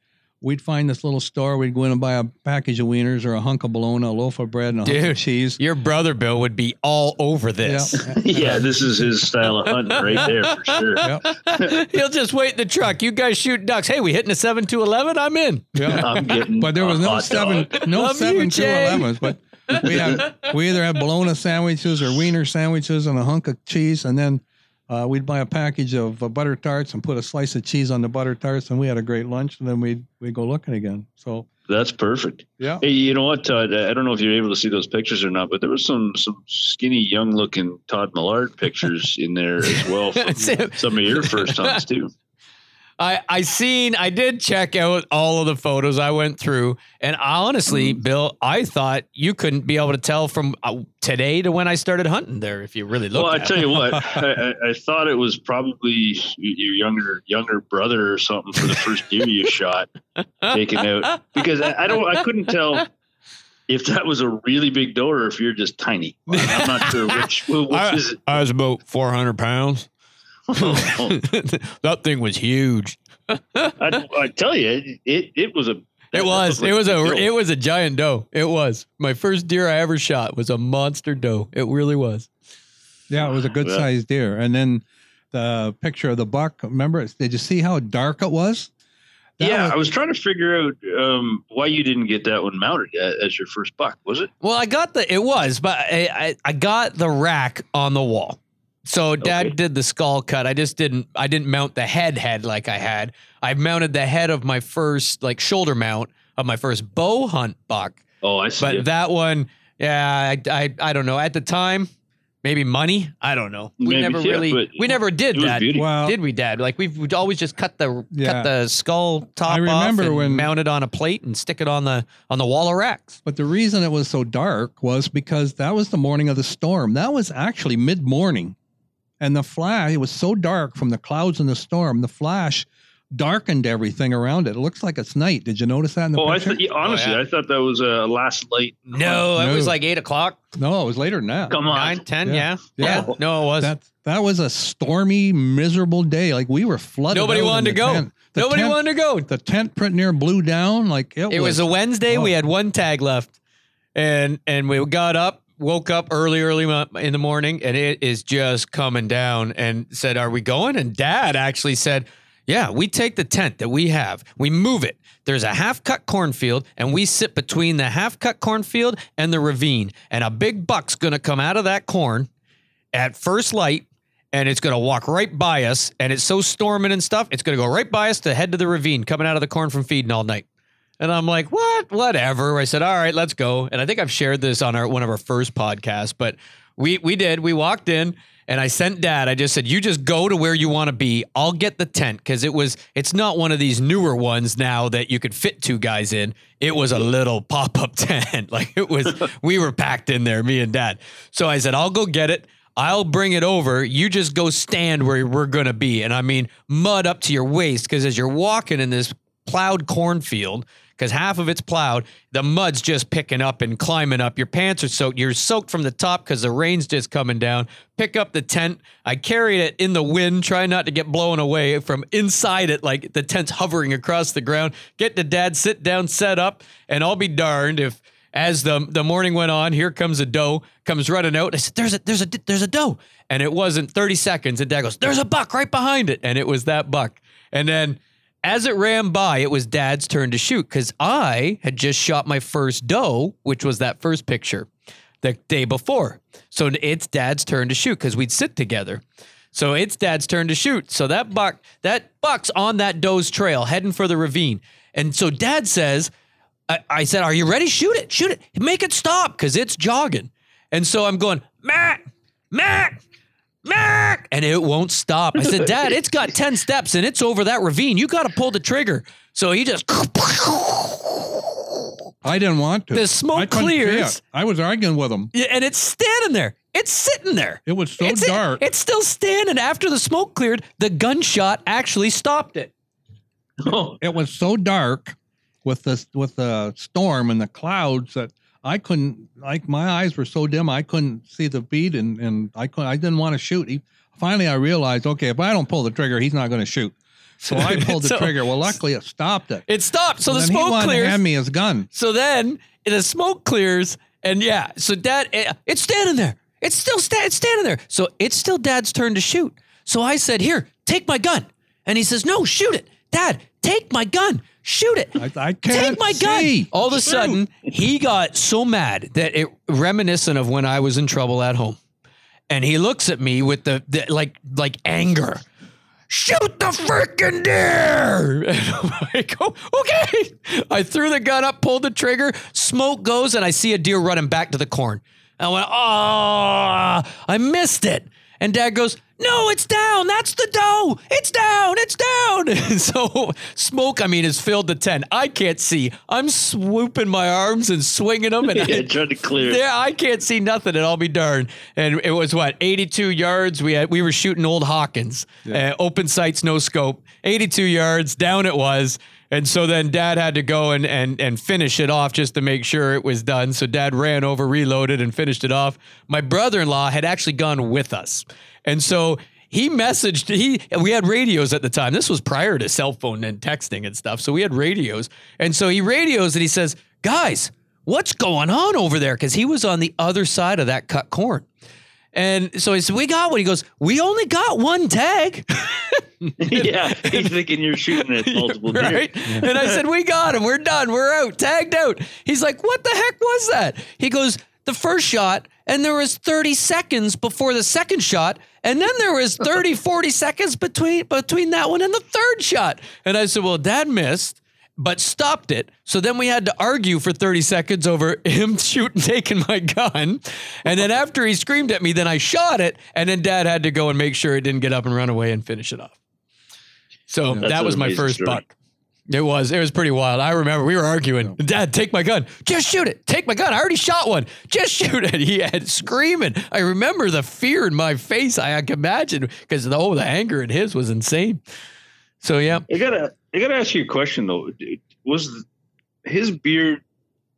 we'd find this little store, we'd go in and buy a package of wieners or a hunk of bologna, a loaf of bread, and a hunk Dude. of cheese. Your brother Bill would be all over this. yeah. This is his style of hunting right there for sure. Yep. He'll just wait in the truck. You guys shoot ducks. Hey, we hitting a seven to eleven. I'm in. Yeah. I'm getting. But there was a no seven, dog. no Love you, seven two Jay. elevens. But we had we either had bologna sandwiches or wiener sandwiches and a hunk of cheese, and then uh, we'd buy a package of uh, butter tarts and put a slice of cheese on the butter tarts, and we had a great lunch. And then we'd we go looking again. So That's perfect. yeah, Hey, you know what, Todd? I don't know if you're able to see those pictures or not, but there was some some skinny, young-looking Todd Millard pictures in there as well from some of your first hunts too. I I seen I did check out all of the photos I went through, and honestly, Bill, I thought you couldn't be able to tell from uh, today to when I started hunting there if you really look. Well, I tell you what, I, I, thought it was probably your younger younger brother or something for the first deer you shot taken out because I, I don't I couldn't tell if that was a really big doe or if you're just tiny. I'm not sure which which I, is it. I was about four hundred pounds. that thing was huge. I, I tell you, it it, it was a It was. It was a. It was a giant doe. It was my first deer I ever shot. Was a monster doe. It really was. yeah, it was a good Yeah. sized deer. And then the picture of the buck. Remember, did you see how dark it was? That yeah, was- I was trying to figure out um, why you didn't get that one mounted as your first buck. Was it? Well, I got the. It was, but I I, I got the rack on the wall. So Dad Okay. did the skull cut. I just didn't. I didn't mount the head head like I had. I mounted the head of my first like shoulder mount of my first bow hunt buck. Oh, I see. But it. that one, yeah, I, I I don't know. At the time, maybe money. I don't know. We Maybe, never yeah, really. We never did that. well, Did we, Dad? Like we've, we'd always just cut the Yeah. cut the skull top I remember off and when- mount it on a plate and stick it on the on the wall of racks. But the reason it was so dark was because that was the morning of the storm. That was actually mid morning. And the flash, it was so dark from the clouds and the storm, the flash darkened everything around it. It looks like it's night. Did you notice that in the oh, I picture? thought yeah, honestly, oh, yeah. I thought that was a last light. No, it was like eight o'clock, no, it was later than that. Come on, nine, ten. Yeah. Yeah, Yeah. yeah. No, it was. That that was a stormy, miserable day. Like we were flooded. Nobody wanted to go. tent. The Nobody tent, wanted to go. The tent print near blew down. Like it, It was a Wednesday. We oh. had one tag left, and and we got up, woke up early, early in the morning, and it is just coming down. And said, "Are we going?" And Dad actually said, "Yeah, we take the tent that we have, we move it. There's a half cut cornfield, and we sit between the half cut cornfield and the ravine, and a big buck's gonna come out of that corn at first light." And it's to walk right by us, and it's so storming and stuff. It's to go right by us to head to the ravine, coming out of the corn from feeding all night. And I'm like, what? Whatever. I said, all right, let's go. And I think I've shared this on our one of our first podcasts, but we we did. We walked in and I sent dad. I just said, you just go to where you want to be. I'll get the tent because it was it's not one of these newer ones now that you could fit two guys in. It was a little pop-up tent. like it was we were packed in there, me and dad. So I said, I'll go get it. I'll bring it over. You just go stand where we're going to be. And I mean, mud up to your waist because as you're walking in this plowed cornfield, because half of it's plowed, the mud's just picking up and climbing up. Your pants are soaked. You're soaked from the top because the rain's just coming down. Pick up the tent. I carried it in the wind, trying not to get blown away from inside it, like the tent's hovering across the ground. Get to dad, sit down, set up, and I'll be darned if as the the morning went on, here comes a doe, comes running out. I said, "There's a there's a there's a doe," and it wasn't 30 seconds. And Dad goes, "There's a buck right behind it," and it was that buck. And then as it ran by, it was Dad's turn to shoot because I had just shot my first doe, which was that first picture the day before. So it's Dad's turn to shoot because we'd sit together. So it's Dad's turn to shoot. So that buck that buck's on that doe's trail heading for the ravine, and so Dad says I, I said, Are you ready? Shoot it, shoot it, make it stop because it's jogging. And so I'm going, Matt, Matt, and it won't stop. I said, Dad, it's got 10 steps and it's over that ravine. You got to pull the trigger. So he just, I didn't want to. the smoke couldn't clears. I was arguing with him. yeah, and it's standing there. It's sitting there. It was so it's, dark. It's still standing. After the smoke cleared, the gunshot actually stopped it. Oh, it was so dark with the with the storm and the clouds that I couldn't like my eyes were so dim I couldn't see the beat and and I couldn't I didn't want to shoot. He, finally, I realized okay if I don't pull the trigger, he's not going to shoot. So I pulled the So- trigger. Well, luckily it stopped it. It stopped. So And the he smoke to clears. hand me his gun. So then the smoke clears, and yeah, so dad, eh, it's standing there. It's still sta- it's standing there. So it's still dad's turn to shoot. So I said, "Here, take my gun," and he says, "No, shoot it, Dad. Take my gun. Shoot it." I, I can't Take my see. gun. All of a sudden, he got so mad that it reminiscent of when I was in trouble at home. And he looks at me with the, the like like anger. Shoot the freaking deer! And I go, oh, okay. I threw the gun up, pulled the trigger, smoke goes, and I see a deer running back to the corn. And I went, oh, I missed it. And dad goes, no, it's down. That's the doe. It's down. It's down. And so smoke, I mean, is filled the tent. I can't see. I'm swooping my arms and swinging them. And yeah, I, trying to clear. yeah, I can't see nothing, and I'll be darned. And it was what 82 yards. We had we were shooting old Hawkins, uh, open sights, no scope. 82 yards down it was. And so then Dad had to go and and and finish it off just to make sure it was done. So Dad ran over, reloaded, and finished it off. My brother-in-law had actually gone with us, and so he messaged he we had radios at the time. This was prior to cell phone and texting and stuff. So we had radios. And so he radios and he says guys what's going on over there? Because he was on the other side of that cut corn and so he said we got one. He goes we only got one tag. Yeah, he's thinking you're shooting at multiple deer. right? And i said we got him we're done. We're out. Tagged out. He's like what the heck was that? He goes the first shot and there was 30 seconds before the second shot and then there was 30 40 seconds between between that one and the third shot. And i said well dad missed but stopped it so then we had to argue for 30 seconds over him shooting taking my gun and then after he screamed at me then i shot it and then dad had to go and make sure it didn't get up and run away and finish it off so That's that was my first story. buck it was. It was pretty wild. I remember we were arguing. Dad, take my gun. Just shoot it. Take my gun. I already shot one. Just shoot it. He had screaming. I remember the fear in my face. I, I can imagine because the oh, the anger in his was insane. So yeah, I gotta, I gotta ask you a question though. Was his beard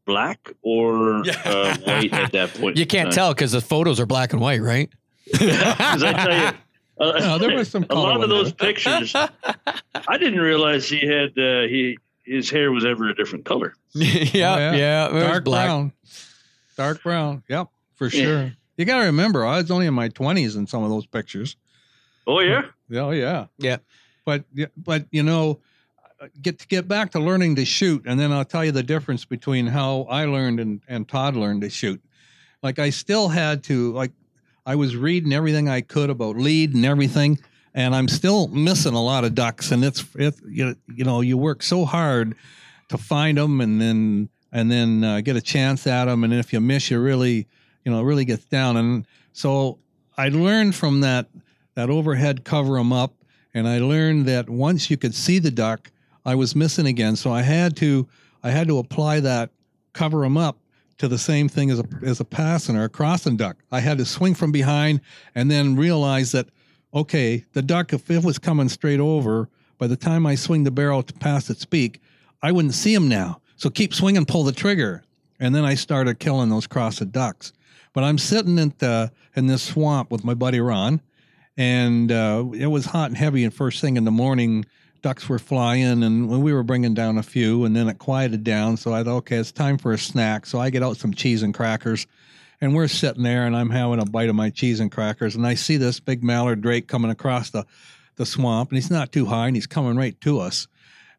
black or uh, white at that point? you can't tell because the photos are black and white, right? Because I tell you, uh, No, there was some a lot of those there. pictures. I didn't realize he had uh, he his hair was ever a different color. yeah, yeah, Oh, yeah. It was dark black. brown. Dark brown. Yep, for Yeah. sure. You got to remember, I was only in my twenties in some of those pictures. Oh yeah, Oh yeah, Yeah. But yeah, but you know, get to get back to learning to shoot, and then I'll tell you the difference between how I learned and and Todd learned to shoot. Like I still had to like I was reading everything I could about lead and everything, and I'm still missing a lot of ducks. And it's it you know you work so hard to find them, and then and then uh, get a chance at them, and if you miss, you really you know really gets down. And so I learned from that that overhead cover them up, and I learned that once you could see the duck, I was missing again. So I had to I had to apply that cover them up to the same thing as a as a passing or a crossing duck. I had to swing from behind and then realize that okay, the duck if it was coming straight over, by the time I swing the barrel to pass its beak, I wouldn't see him now. So keep swinging, pull the trigger, and then I started killing those crossed ducks. But I'm sitting in the in this swamp with my buddy Ron, and uh, it was hot and heavy. And first thing in the morning, ducks were flying and we were bringing down a few and then it quieted down. So i thought okay it's time for a snack. So i get out some cheese and crackers and we're sitting there and i'm having a bite of my cheese and crackers and i see this big mallard drake coming across the, the swamp and he's not too high and he's coming right to us.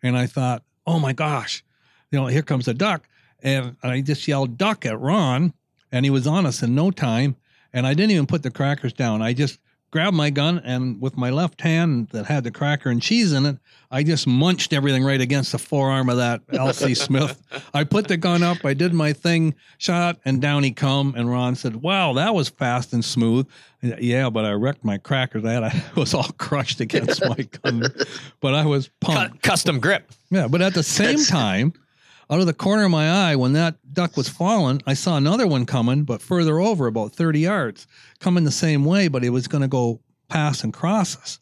And i thought oh my gosh you know here comes a duck. And i just yelled duck at ron and he was on us in no time and i didn't even put the crackers down. I just grabbed my gun and with my left hand that had the cracker and cheese in it, I just munched everything right against the forearm of that LC Smith. I put the gun up, I did my thing, shot, and down he come. And Ron said, "Wow, that was fast and smooth." Yeah, but I wrecked my crackers. I had I was all crushed against my gun, but I was pumped. Custom grip. Yeah, but at the same time, out of the corner of my eye, when that duck was falling, I saw another one coming, but further over, about 30 yards, coming the same way, but it was going to go pass and cross us.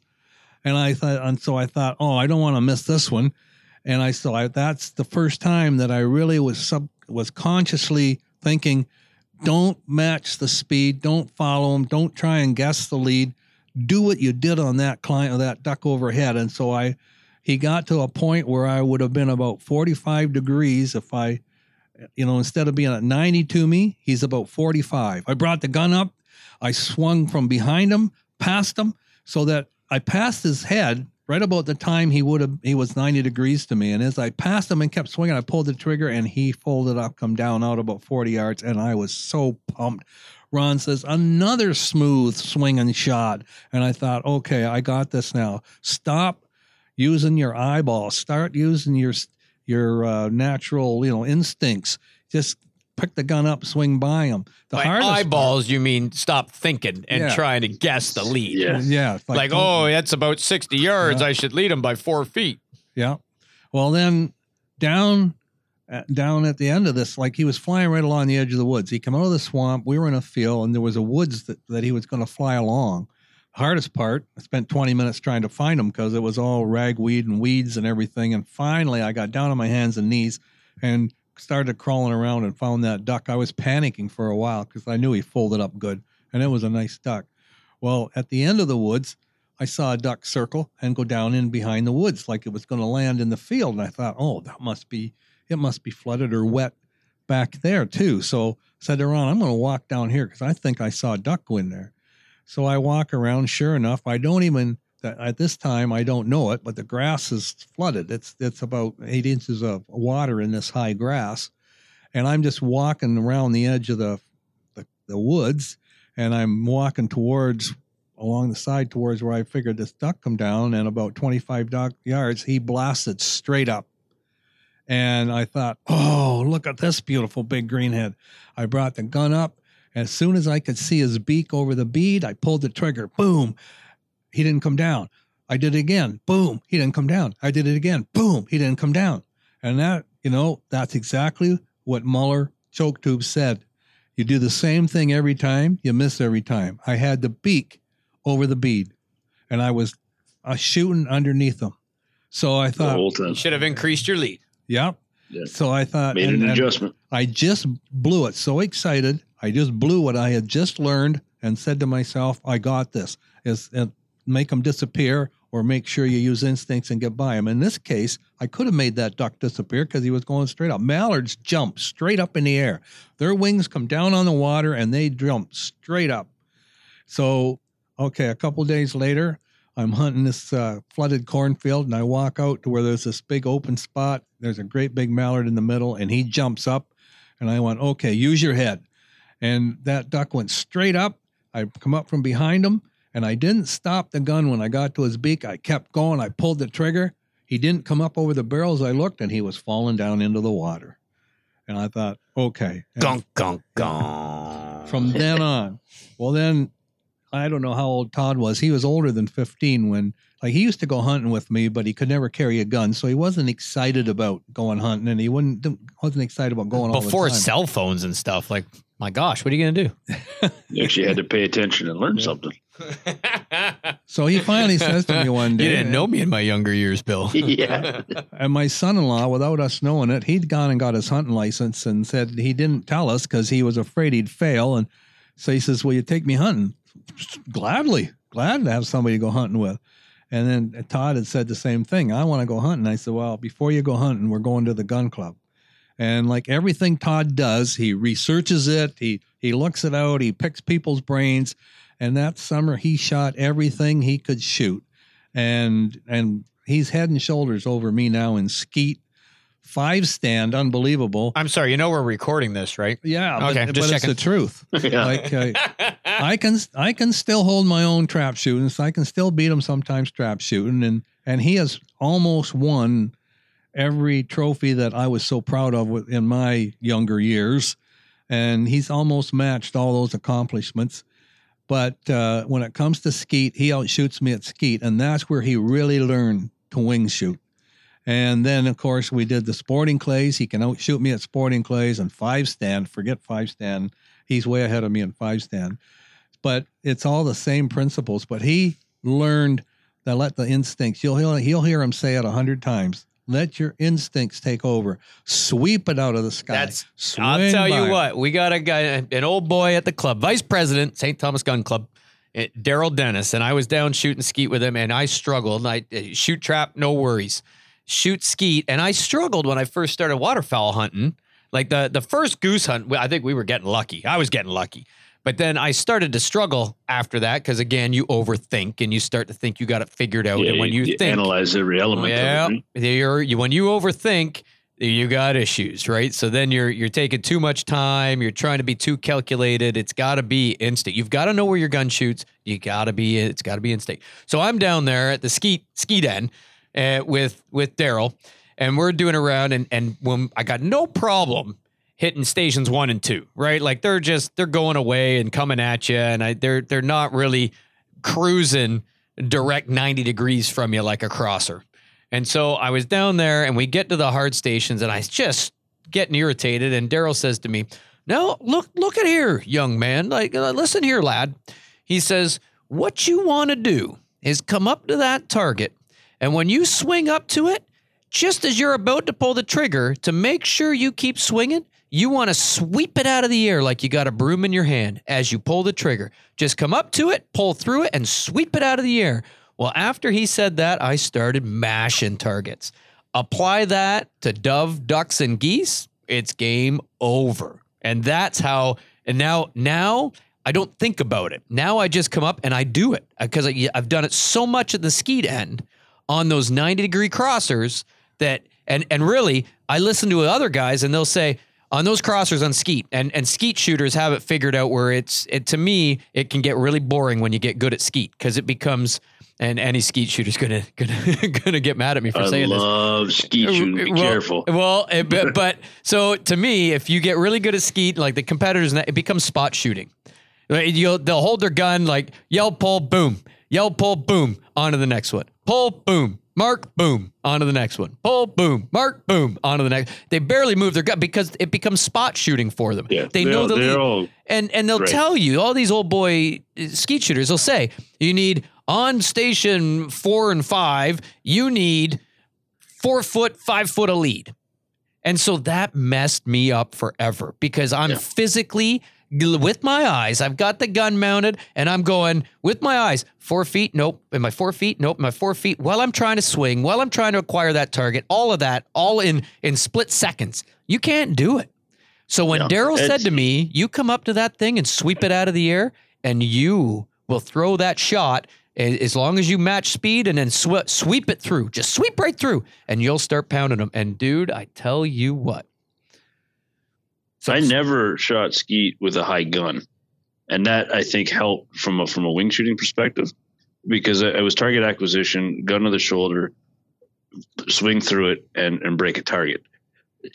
And I thought, and so I thought, oh, I don't want to miss this one. And I so I, that's the first time that I really was sub was consciously thinking, don't match the speed, don't follow him, don't try and guess the lead. Do what you did on that client or that duck overhead. And so I he got to a point where I would have been about 45 degrees if I, you know, instead of being at 90 to me, he's about 45. I brought the gun up, I swung from behind him, past him, so that I passed his head right about the time he would have he was 90 degrees to me. And as i passed him and kept swinging i pulled the trigger and he folded up come down out about 40 yards and i was so pumped. Ron says another smooth swinging shot. And i thought okay i got this now. Stop using your eyeballs. Start using your your uh, natural, you know, instincts. Just pick the gun up, swing by them. The By eyeballs, part, you mean stop thinking and yeah. trying to guess the lead. Yeah, yeah. Like, like oh, that's about sixty yards. Yeah. I should lead him by four feet. Yeah. Well, then down uh, down at the end of this, like he was flying right along the edge of the woods. He came out of the swamp. We were in a field, and there was a woods that, that he was going to fly along hardest part, I spent 20 minutes trying to find them because it was all ragweed and weeds and everything. And finally, I got down on my hands and knees and started crawling around and found that duck. I was panicking for a while because I knew he folded up good and it was a nice duck. Well, at the end of the woods, I saw a duck circle and go down in behind the woods like it was going to land in the field. And I thought, oh, that must be, it must be flooded or wet back there too. So I said to Ron, I'm going to walk down here because I think I saw a duck go in there. So I walk around. Sure enough, I don't even at this time I don't know it, but the grass is flooded. It's it's about eight inches of water in this high grass, and I'm just walking around the edge of the the, the woods, and I'm walking towards along the side towards where I figured this duck come down, and about 25 duck yards, he blasted straight up. And I thought, oh, look at this beautiful big greenhead. I brought the gun up as soon as I could see his beak over the bead, I pulled the trigger. Boom. He didn't come down. I did it again. Boom. He didn't come down. I did it again. Boom. He didn't come down. And that, you know, that's exactly what Muller choke tube said. You do the same thing every time, you miss every time. I had the beak over the bead and I was uh, shooting underneath them. So I thought you should have increased your lead. Yep. Yeah. So I thought made and, an adjustment. I just blew it so excited I just blew what I had just learned and said to myself, I got this. Is make them disappear or make sure you use instincts and get by them. In this case, I could have made that duck disappear because he was going straight up. Mallards jump straight up in the air. Their wings come down on the water and they jump straight up. So, okay, a couple days later, I'm hunting this uh, flooded cornfield and I walk out to where there's this big open spot. There's a great big mallard in the middle and he jumps up. And I went, okay, use your head and that duck went straight up. I come up from behind him, and I didn't stop the gun when I got to his beak. I kept going. I pulled the trigger. He didn't come up over the barrels. I looked, and he was falling down into the water. And I thought, okay. Gunk, gunk, gunk. From then on, well, then I don't know how old Todd was. He was older than 15 when, like, he used to go hunting with me, but he could never carry a gun, so he wasn't excited about going hunting, and he wouldn't wasn't excited about going all the Before cell phones and stuff, like my gosh, what are you gonna do? You actually had to pay attention and learn Yeah. something. So he finally says to me one day, you didn't know me in my younger years, Bill. Yeah. And my son-in-law, without us knowing it, he'd gone and got his hunting license and said he didn't tell us because he was afraid he'd fail. And so he says, "Will you take me hunting?" Gladly, glad to have somebody to go hunting with. And then Todd had said the same thing. I want to go hunting. I said, "Well, before you go hunting, we're going to the gun club." And like everything Todd does, he researches it. He he looks it out. He picks people's brains. And that summer, he shot everything he could shoot, and and he's head and shoulders over me now in skeet, five stand, unbelievable. I'm sorry, you know we're recording this, right? Yeah, Okay, but just it's checking. the truth. yeah. Like uh, I can I can still hold my own trap shooting, so I can still beat him sometimes trap shooting, and and he has almost won every trophy that I was so proud of in my younger years, and he's almost matched all those accomplishments. But uh, when it comes to skeet, he outshoots me at skeet, and that's where he really learned to wing shoot. And then, of course, we did the sporting clays. He can outshoot me at sporting clays and five stand. Forget five stand. He's way ahead of me in five stand. But it's all the same principles. But he learned that let the instincts. You'll he'll, he'll hear him say it a hundred times. Let your instincts take over. Sweep it out of the sky. That's- I'll tell by. you what, we got a guy, an old boy at the club, vice president, St. Thomas Gun Club, eh, Daryl Dennis, and I was down shooting skeet with him, and I struggled. I eh, shoot trap, no worries. Shoot skeet, and I struggled when I first started waterfowl hunting. Like the the first goose hunt, I think we were getting lucky. I was getting lucky. But then I started to struggle after that because again, you overthink and you start to think you got it figured out. Yeah, and when you, think, analyze every element yeah, of it. right? you're, you, when you overthink, you got issues, right? So then you're you're taking too much time. You're trying to be too calculated. It's got to be instinct. You've got to know where your gun shoots. You got to be. It's got to be instinct. So I'm down there at the ski ski den uh, with with Daryl, and we're doing around, and and when I got no problem hitting stations one and two, right? Like they're just they're going away and coming at you, and I they're they're not really cruising direct 90 degrees from you like a crosser. And so I was down there and we get to the hard stations and I just getting irritated and Daryl says to me, "No, look look at here, young man. Like uh, listen here, lad." He says, "What you want to do is come up to that target and when you swing up to it, just as you're about to pull the trigger to make sure you keep swinging, you want to sweep it out of the air like you got a broom in your hand as you pull the trigger. Just come up to it, pull through it, and sweep it out of the air. Well, after he said that, I started mashing targets. Apply that to dove, ducks, and geese, it's game over. And that's how, and now, now, I don't think about it. Now I just come up and I do it because I've done it so much at the skeet end on those 90 degree crossers that and and really I listen to other guys and they'll say on those crossers on skeet and and skeet shooters have it figured out where it's it to me it can get really boring when you get good at skeet because it becomes and any skeet shooter's gonna gonna gonna get mad at me for I saying this. I love skeet uh, shooting. Be Well- careful. Well, it, but, but so to me, if you get really good at skeet, like the competitors, and it becomes spot shooting. You'll they'll hold their gun like yell pull boom, yell pull boom onto the next one, pull boom, mark boom on to the next one, pull boom, mark boom on to the next. They barely move their gun because it becomes spot shooting for them. Yeah, they know the lead. and and they'll Right. tell you all these old boy uh, skeet shooters. They'll say you need on station four and five. You need four foot, five foot a lead. And so that messed me up forever because I'm Yeah. physically with my eyes. I've got the gun mounted and I'm going with my eyes four feet. Nope. Am my four feet? Nope. Am I four feet? While I'm trying to swing, while I'm trying to acquire that target, all of that, all in in split seconds. You can't do it. So when Yeah. Daryl said to me, "You come up to that thing and sweep it out of the air, and you will throw that shot." As long as you match speed and then sw- sweep it through, just sweep right through, and you'll start pounding them. And dude, I tell you what, I never shot skeet with a high gun, and that I think helped from a from a wing shooting perspective because I, I was target acquisition, gun to the shoulder, swing through it, and and break a target.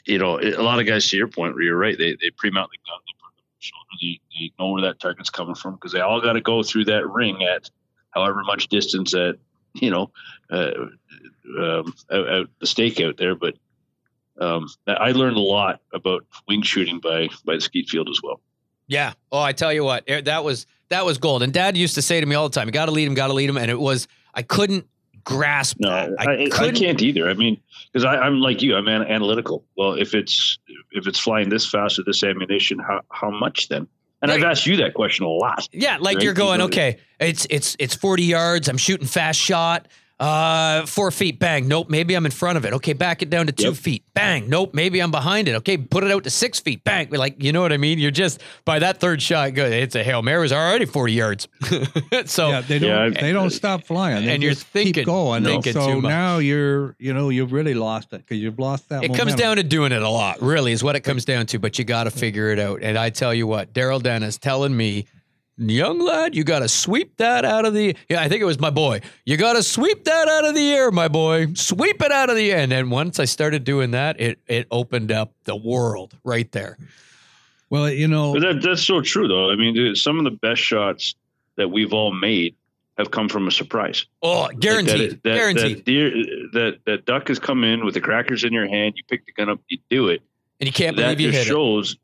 You know, it- a lot of guys to your point where you're right, they they pre mount the gun, they put shoulder, you, you know where that target's coming from because they all got to go through that ring at however much distance at you know uh, um, out, out the stake out there. But um, I learned a lot about wing shooting by by the skeet field as well. Yeah. Oh, I tell you what, eh, that was that was gold. And Dad used to say to me all the time, "You got to lead him, got to lead him," and it was I couldn't grasp No, that. I, I, couldn't- can't either. I mean, because I'm like you, I'm an- analytical. Well, if it's if it's flying this fast with this ammunition, how how much then? And I've asked you that question a lot. Yeah, like Right? you're going, okay, it's it's it's 40 yards. I'm shooting fast shot. Uh, four feet, bang. Nope, maybe I'm in front of it. Okay, back it down to two Yep. feet, bang. Nope, maybe I'm behind it. Okay, put it out to six feet, bang. Like you know what I mean? You're just by that third shot, good. It's a hail mary. It's already 40 yards. so yeah, they don't Yeah, they don't stop flying. They and you're just thinking- keep going. thinking so too much. now you're you know you've really lost it because you've lost that. it comes down to doing it a lot, really, is what it comes down to. But you got to figure it out. And I tell you what, Daryl Dennis telling me, young lad, you got to sweep that out of the. Yeah, I think it was my boy. You got to sweep that out of the air, my boy. Sweep it out of the air. And then once I started doing that, it it opened up the world right there. Well, you know, But that, that's so true, though. I mean, dude, some of the best shots that we've all made have come from a surprise. Oh, Like guaranteed, that, that, guaranteed. That, deer, that that duck has come in with the crackers in your hand. You pick the gun up, you do it. and you can't that believe you just hit it. shows.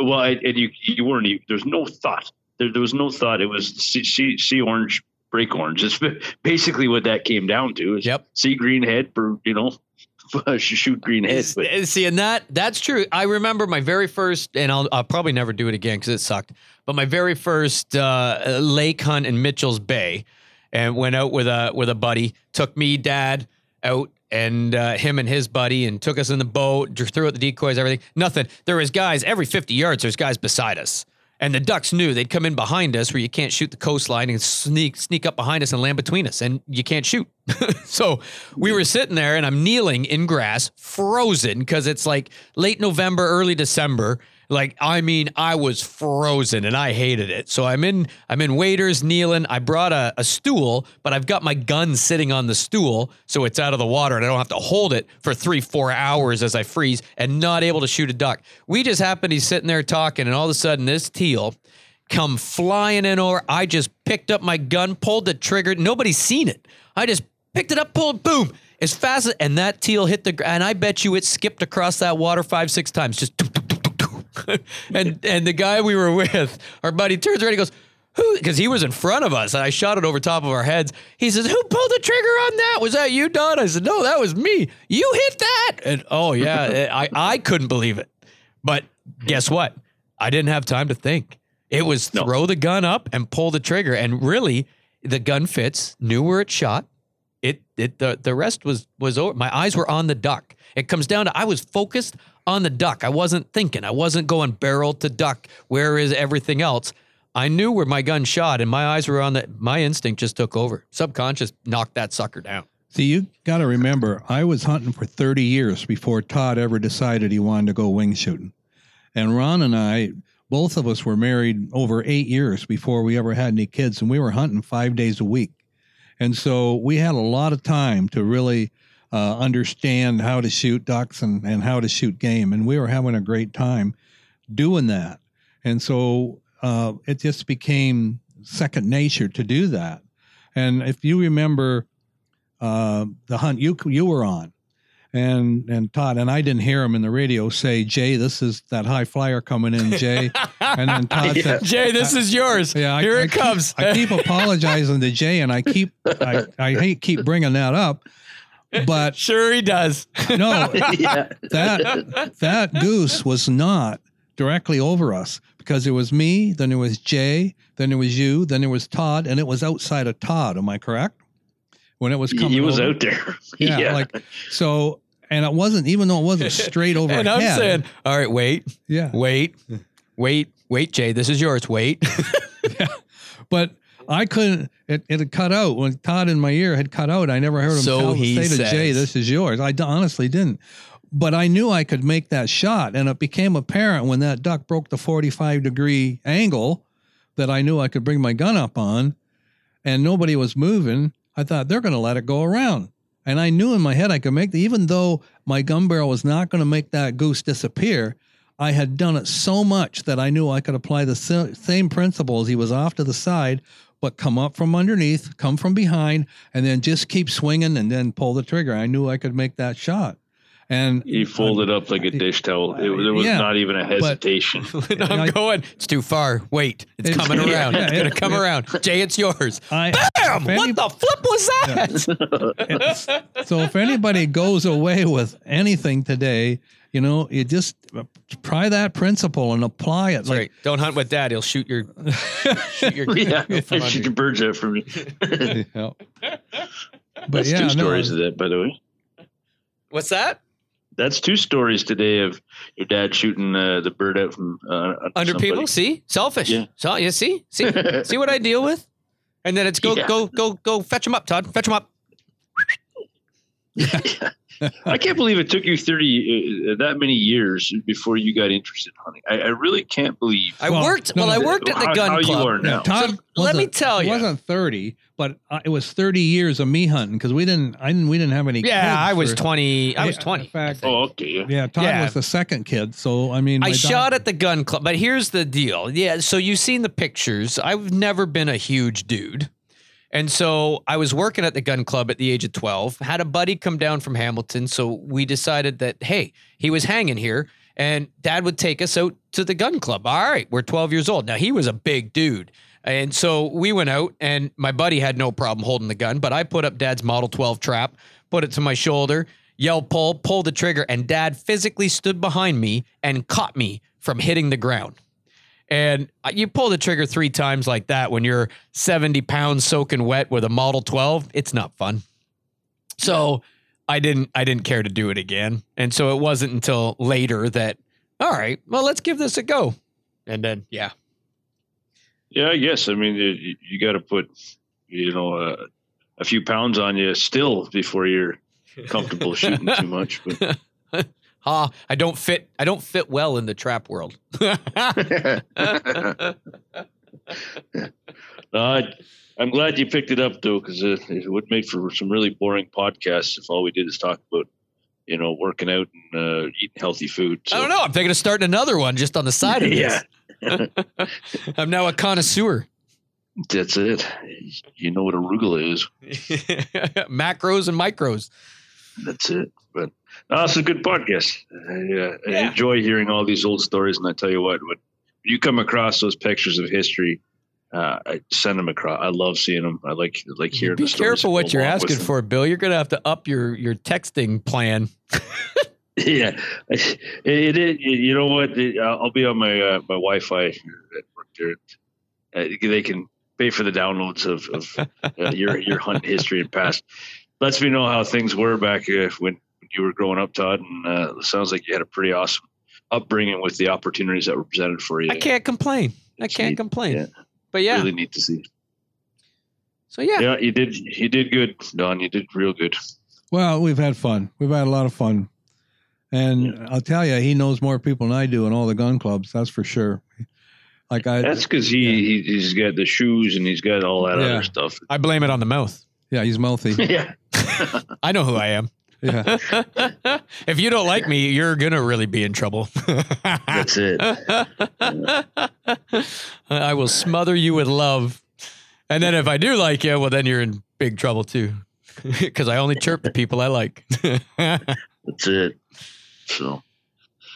Well, and you you weren't. even- There's no thought. There, there was no thought. It was see, see, see orange, break orange. It's basically what that came down to. Is Yep. See green head for you know, shoot green head. But See, and that that's true. I remember my very first, and I'll, I'll probably never do it again because it sucked. But my very first uh, lake hunt in Mitchell's Bay, and went out with a with a buddy. Took me, dad, out, and uh, him and his buddy, and took us in the boat. Threw out the decoys, everything. Nothing. There was guys every fifty yards. There's guys beside us. And the ducks knew they'd come in behind us where you can't shoot the coastline and sneak sneak up behind us and land between us and you can't shoot. so we were sitting there and I'm kneeling in grass, frozen because it's like late November, early December. Like I mean, I was frozen and I hated it. So I'm in I'm in waders kneeling. I brought a, a stool, but I've got my gun sitting on the stool, so it's out of the water and I don't have to hold it for three, four hours as I freeze and not able to shoot a duck. We just happened to be sitting there talking, and all of a sudden this teal come flying in over. I just picked up my gun, pulled the trigger. Nobody's seen it. I just picked it up, pulled, boom, as fast as, and that teal hit the, and I bet you it skipped across that water five, six times, just, and and the guy we were with, our buddy turns around, he goes, who? Because he was in front of us, and I shot it over top of our heads. He says, "Who pulled the trigger on that? Was that you, Don?" I said, "No, that was me. You hit that." And oh yeah, eh, I I couldn't believe it. But guess what? I didn't have time to think. It was No. throw the gun up and pull the trigger, and really, the gun fits. Knew where it shot. It it the the rest was was over. My eyes were on the duck. It comes down to I was focused on the duck. I wasn't thinking. I wasn't going barrel to duck. Where is everything else? I knew where my gun shot, and my eyes were on that. My instinct just took over. Subconscious knocked that sucker down. See, you got to remember, I was hunting for 30 years before Todd ever decided he wanted to go wing shooting. And Ron and I, both of us were married over eight years before we ever had any kids, and we were hunting five days a week. And so we had a lot of time to really uh, understand how to shoot ducks and, and how to shoot game. And we were having a great time doing that. And so uh, it just became second nature to do that. And if you remember uh, the hunt you you were on, and and Todd and I didn't hear him in the radio say, "Jay, this is that high flyer coming in, Jay." And then Todd Yeah. said, Jay, this is yours. Yeah, I- Here I it keep- comes. I keep apologizing to Jay, and I keep I, I hate keep bringing that up, but sure he does. no, yeah, that that goose was not directly over us because it was me, then it was Jay, then it was you, then it was Todd, and it was outside of Todd. Am I correct? When it was coming, he was over? out there. Yeah, like so, and it wasn't even though it wasn't straight over. and I'm saying, all right, wait, yeah, wait, wait, wait, Jay, this is yours. Wait. yeah. but I couldn't. It, it had cut out when Todd in my ear had cut out. I never heard him So tell, he say to. Jay, "This is yours." I d- honestly didn't, but I knew I could make that shot, and it became apparent when that duck broke the forty-five degree angle that I knew I could bring my gun up on, and nobody was moving. I thought they're going to let it go around, and I knew in my head I could make the. Even though my gun barrel was not going to make that goose disappear, I had done it so much that I knew I could apply the same principles. He was off to the side, but come up from underneath, come from behind, and then just keep swinging and then pull the trigger. I knew I could make that shot. And He folded up like a dish towel. It, there was Yeah, not even a hesitation. I'm I- going. It's too far. Wait, it's It's- coming yeah, around. yeah, it's gonna come it- around. Jay, it's yours. I, Bam! any- What the flip was that? so if anybody goes away with anything today, you know, you just try that principle and apply it. That's right. Don't hunt with dad. He'll shoot your shoot your yeah, from shoot under. your birds out for me. Yeah. But That's yeah, two no, stories of that, by the way. What's that? That's two stories today of your dad shooting uh, the bird out from uh, Under somebody. people? See? Selfish. Yeah. So you see? See? see what I deal with? And then it's go, Yeah. go, go, go fetch him up, Todd. Fetch him up. I can't believe it took you thirty uh, that many years before you got interested in hunting. I, I really can't believe. I Well, worked no, well, I no, worked at the how, gun how club. you are now. Todd So let me wasn't- tell It you. wasn't 30, but uh, it was 30 years of me hunting because we didn't, I didn't, we didn't have any Yeah, kids I was for- 20. I was 20. In fact, oh, okay. Yeah. yeah, Todd Yeah. was the second kid. So, I mean, I shot dad- at the gun club, but here's the deal. Yeah, so you've seen the pictures. I've never been a huge dude. And so I was working at the gun club at the age of 12, had a buddy come down from Hamilton. So we decided that, hey, he was hanging here and dad would take us out to the gun club. All right, we're 12 years old. Now he was a big dude. And so we went out and my buddy had no problem holding the gun, but I put up dad's Model 12 trap, put it to my shoulder, yelled pull, pulled the trigger, and dad physically stood behind me and caught me from hitting the ground. And you pull the trigger three times like that when you're 70 pounds soaking wet with a Model 12, it's not fun. So I didn't I didn't care to do it again. And so it wasn't until later that, all right, well, let's give this a go. And then, yeah. Yeah, I guess. I mean, you, you got to put, you know, uh, a few pounds on you still before you're comfortable shooting too much. But Ah, I don't fit I don't fit well in the trap world. I, I'm glad you picked it up though, because it, it would make for some really boring podcasts if all we did is talk about, you know, working out and uh, eating healthy food. I don't know. I'm thinking of starting another one just on the side of this. I'm now a connoisseur. That's it. You know what arugula is. Macros and micros. That's it. But no, it's a good podcast. I, uh, I enjoy hearing all these old stories, and I tell you what, when you come across those pictures of history, uh, I send them across. I love seeing them. I like like hearing. Be the stories careful what you're asking for, Bill. You're gonna have to up your your texting plan. Yeah, it, it, it- You know what? It- I'll be on my uh, my Wi-Fi at work there. Uh, they can pay for the downloads of, of uh, your your hunt history and past. Lets me know how things were back uh, when you were growing up, Todd. And uh, it sounds like you had a pretty awesome upbringing with the opportunities that were presented for you. I can't complain. I It's can't neat. complain. Yeah. But yeah, Really neat to see. so yeah. Yeah, you did. You did good, Don. You did real good. Well, we've had fun. We've had a lot of fun. And I'll tell you, he knows more people than I do in all the gun clubs. That's for sure. Like I, That's because he, he he's got the shoes and he's got all that Yeah. other stuff. I blame it on the mouth. yeah, he's mouthy. yeah. I know who I am. Yeah, if you don't like me, you're gonna really be in trouble. That's it. I will smother you with love. And then if I do like you, well, then you're in big trouble too. Because I only chirp the people I like. That's it. So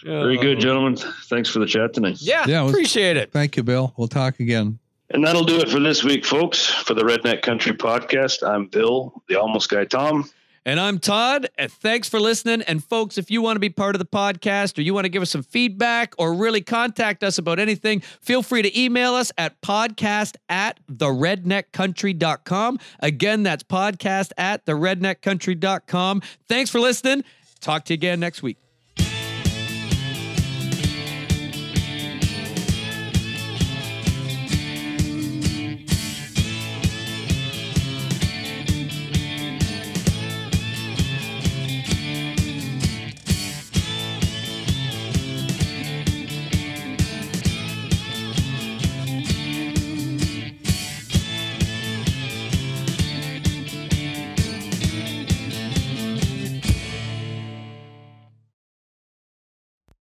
very good, uh, gentlemen. Thanks for the chat tonight. Yeah, Yeah, it was- appreciate it. thank you, Bill. We'll talk again. And that'll do it for this week, folks. For the Redneck Country Podcast, I'm Bill, the Almost Guy Tom. And I'm Todd. And thanks for listening. And folks, if you want to be part of the podcast or you want to give us some feedback or really contact us about anything, feel free to email us at podcast at theredneckcountry.com. Again, that's podcast at theredneckcountry.com. Thanks for listening. Talk to you again next week.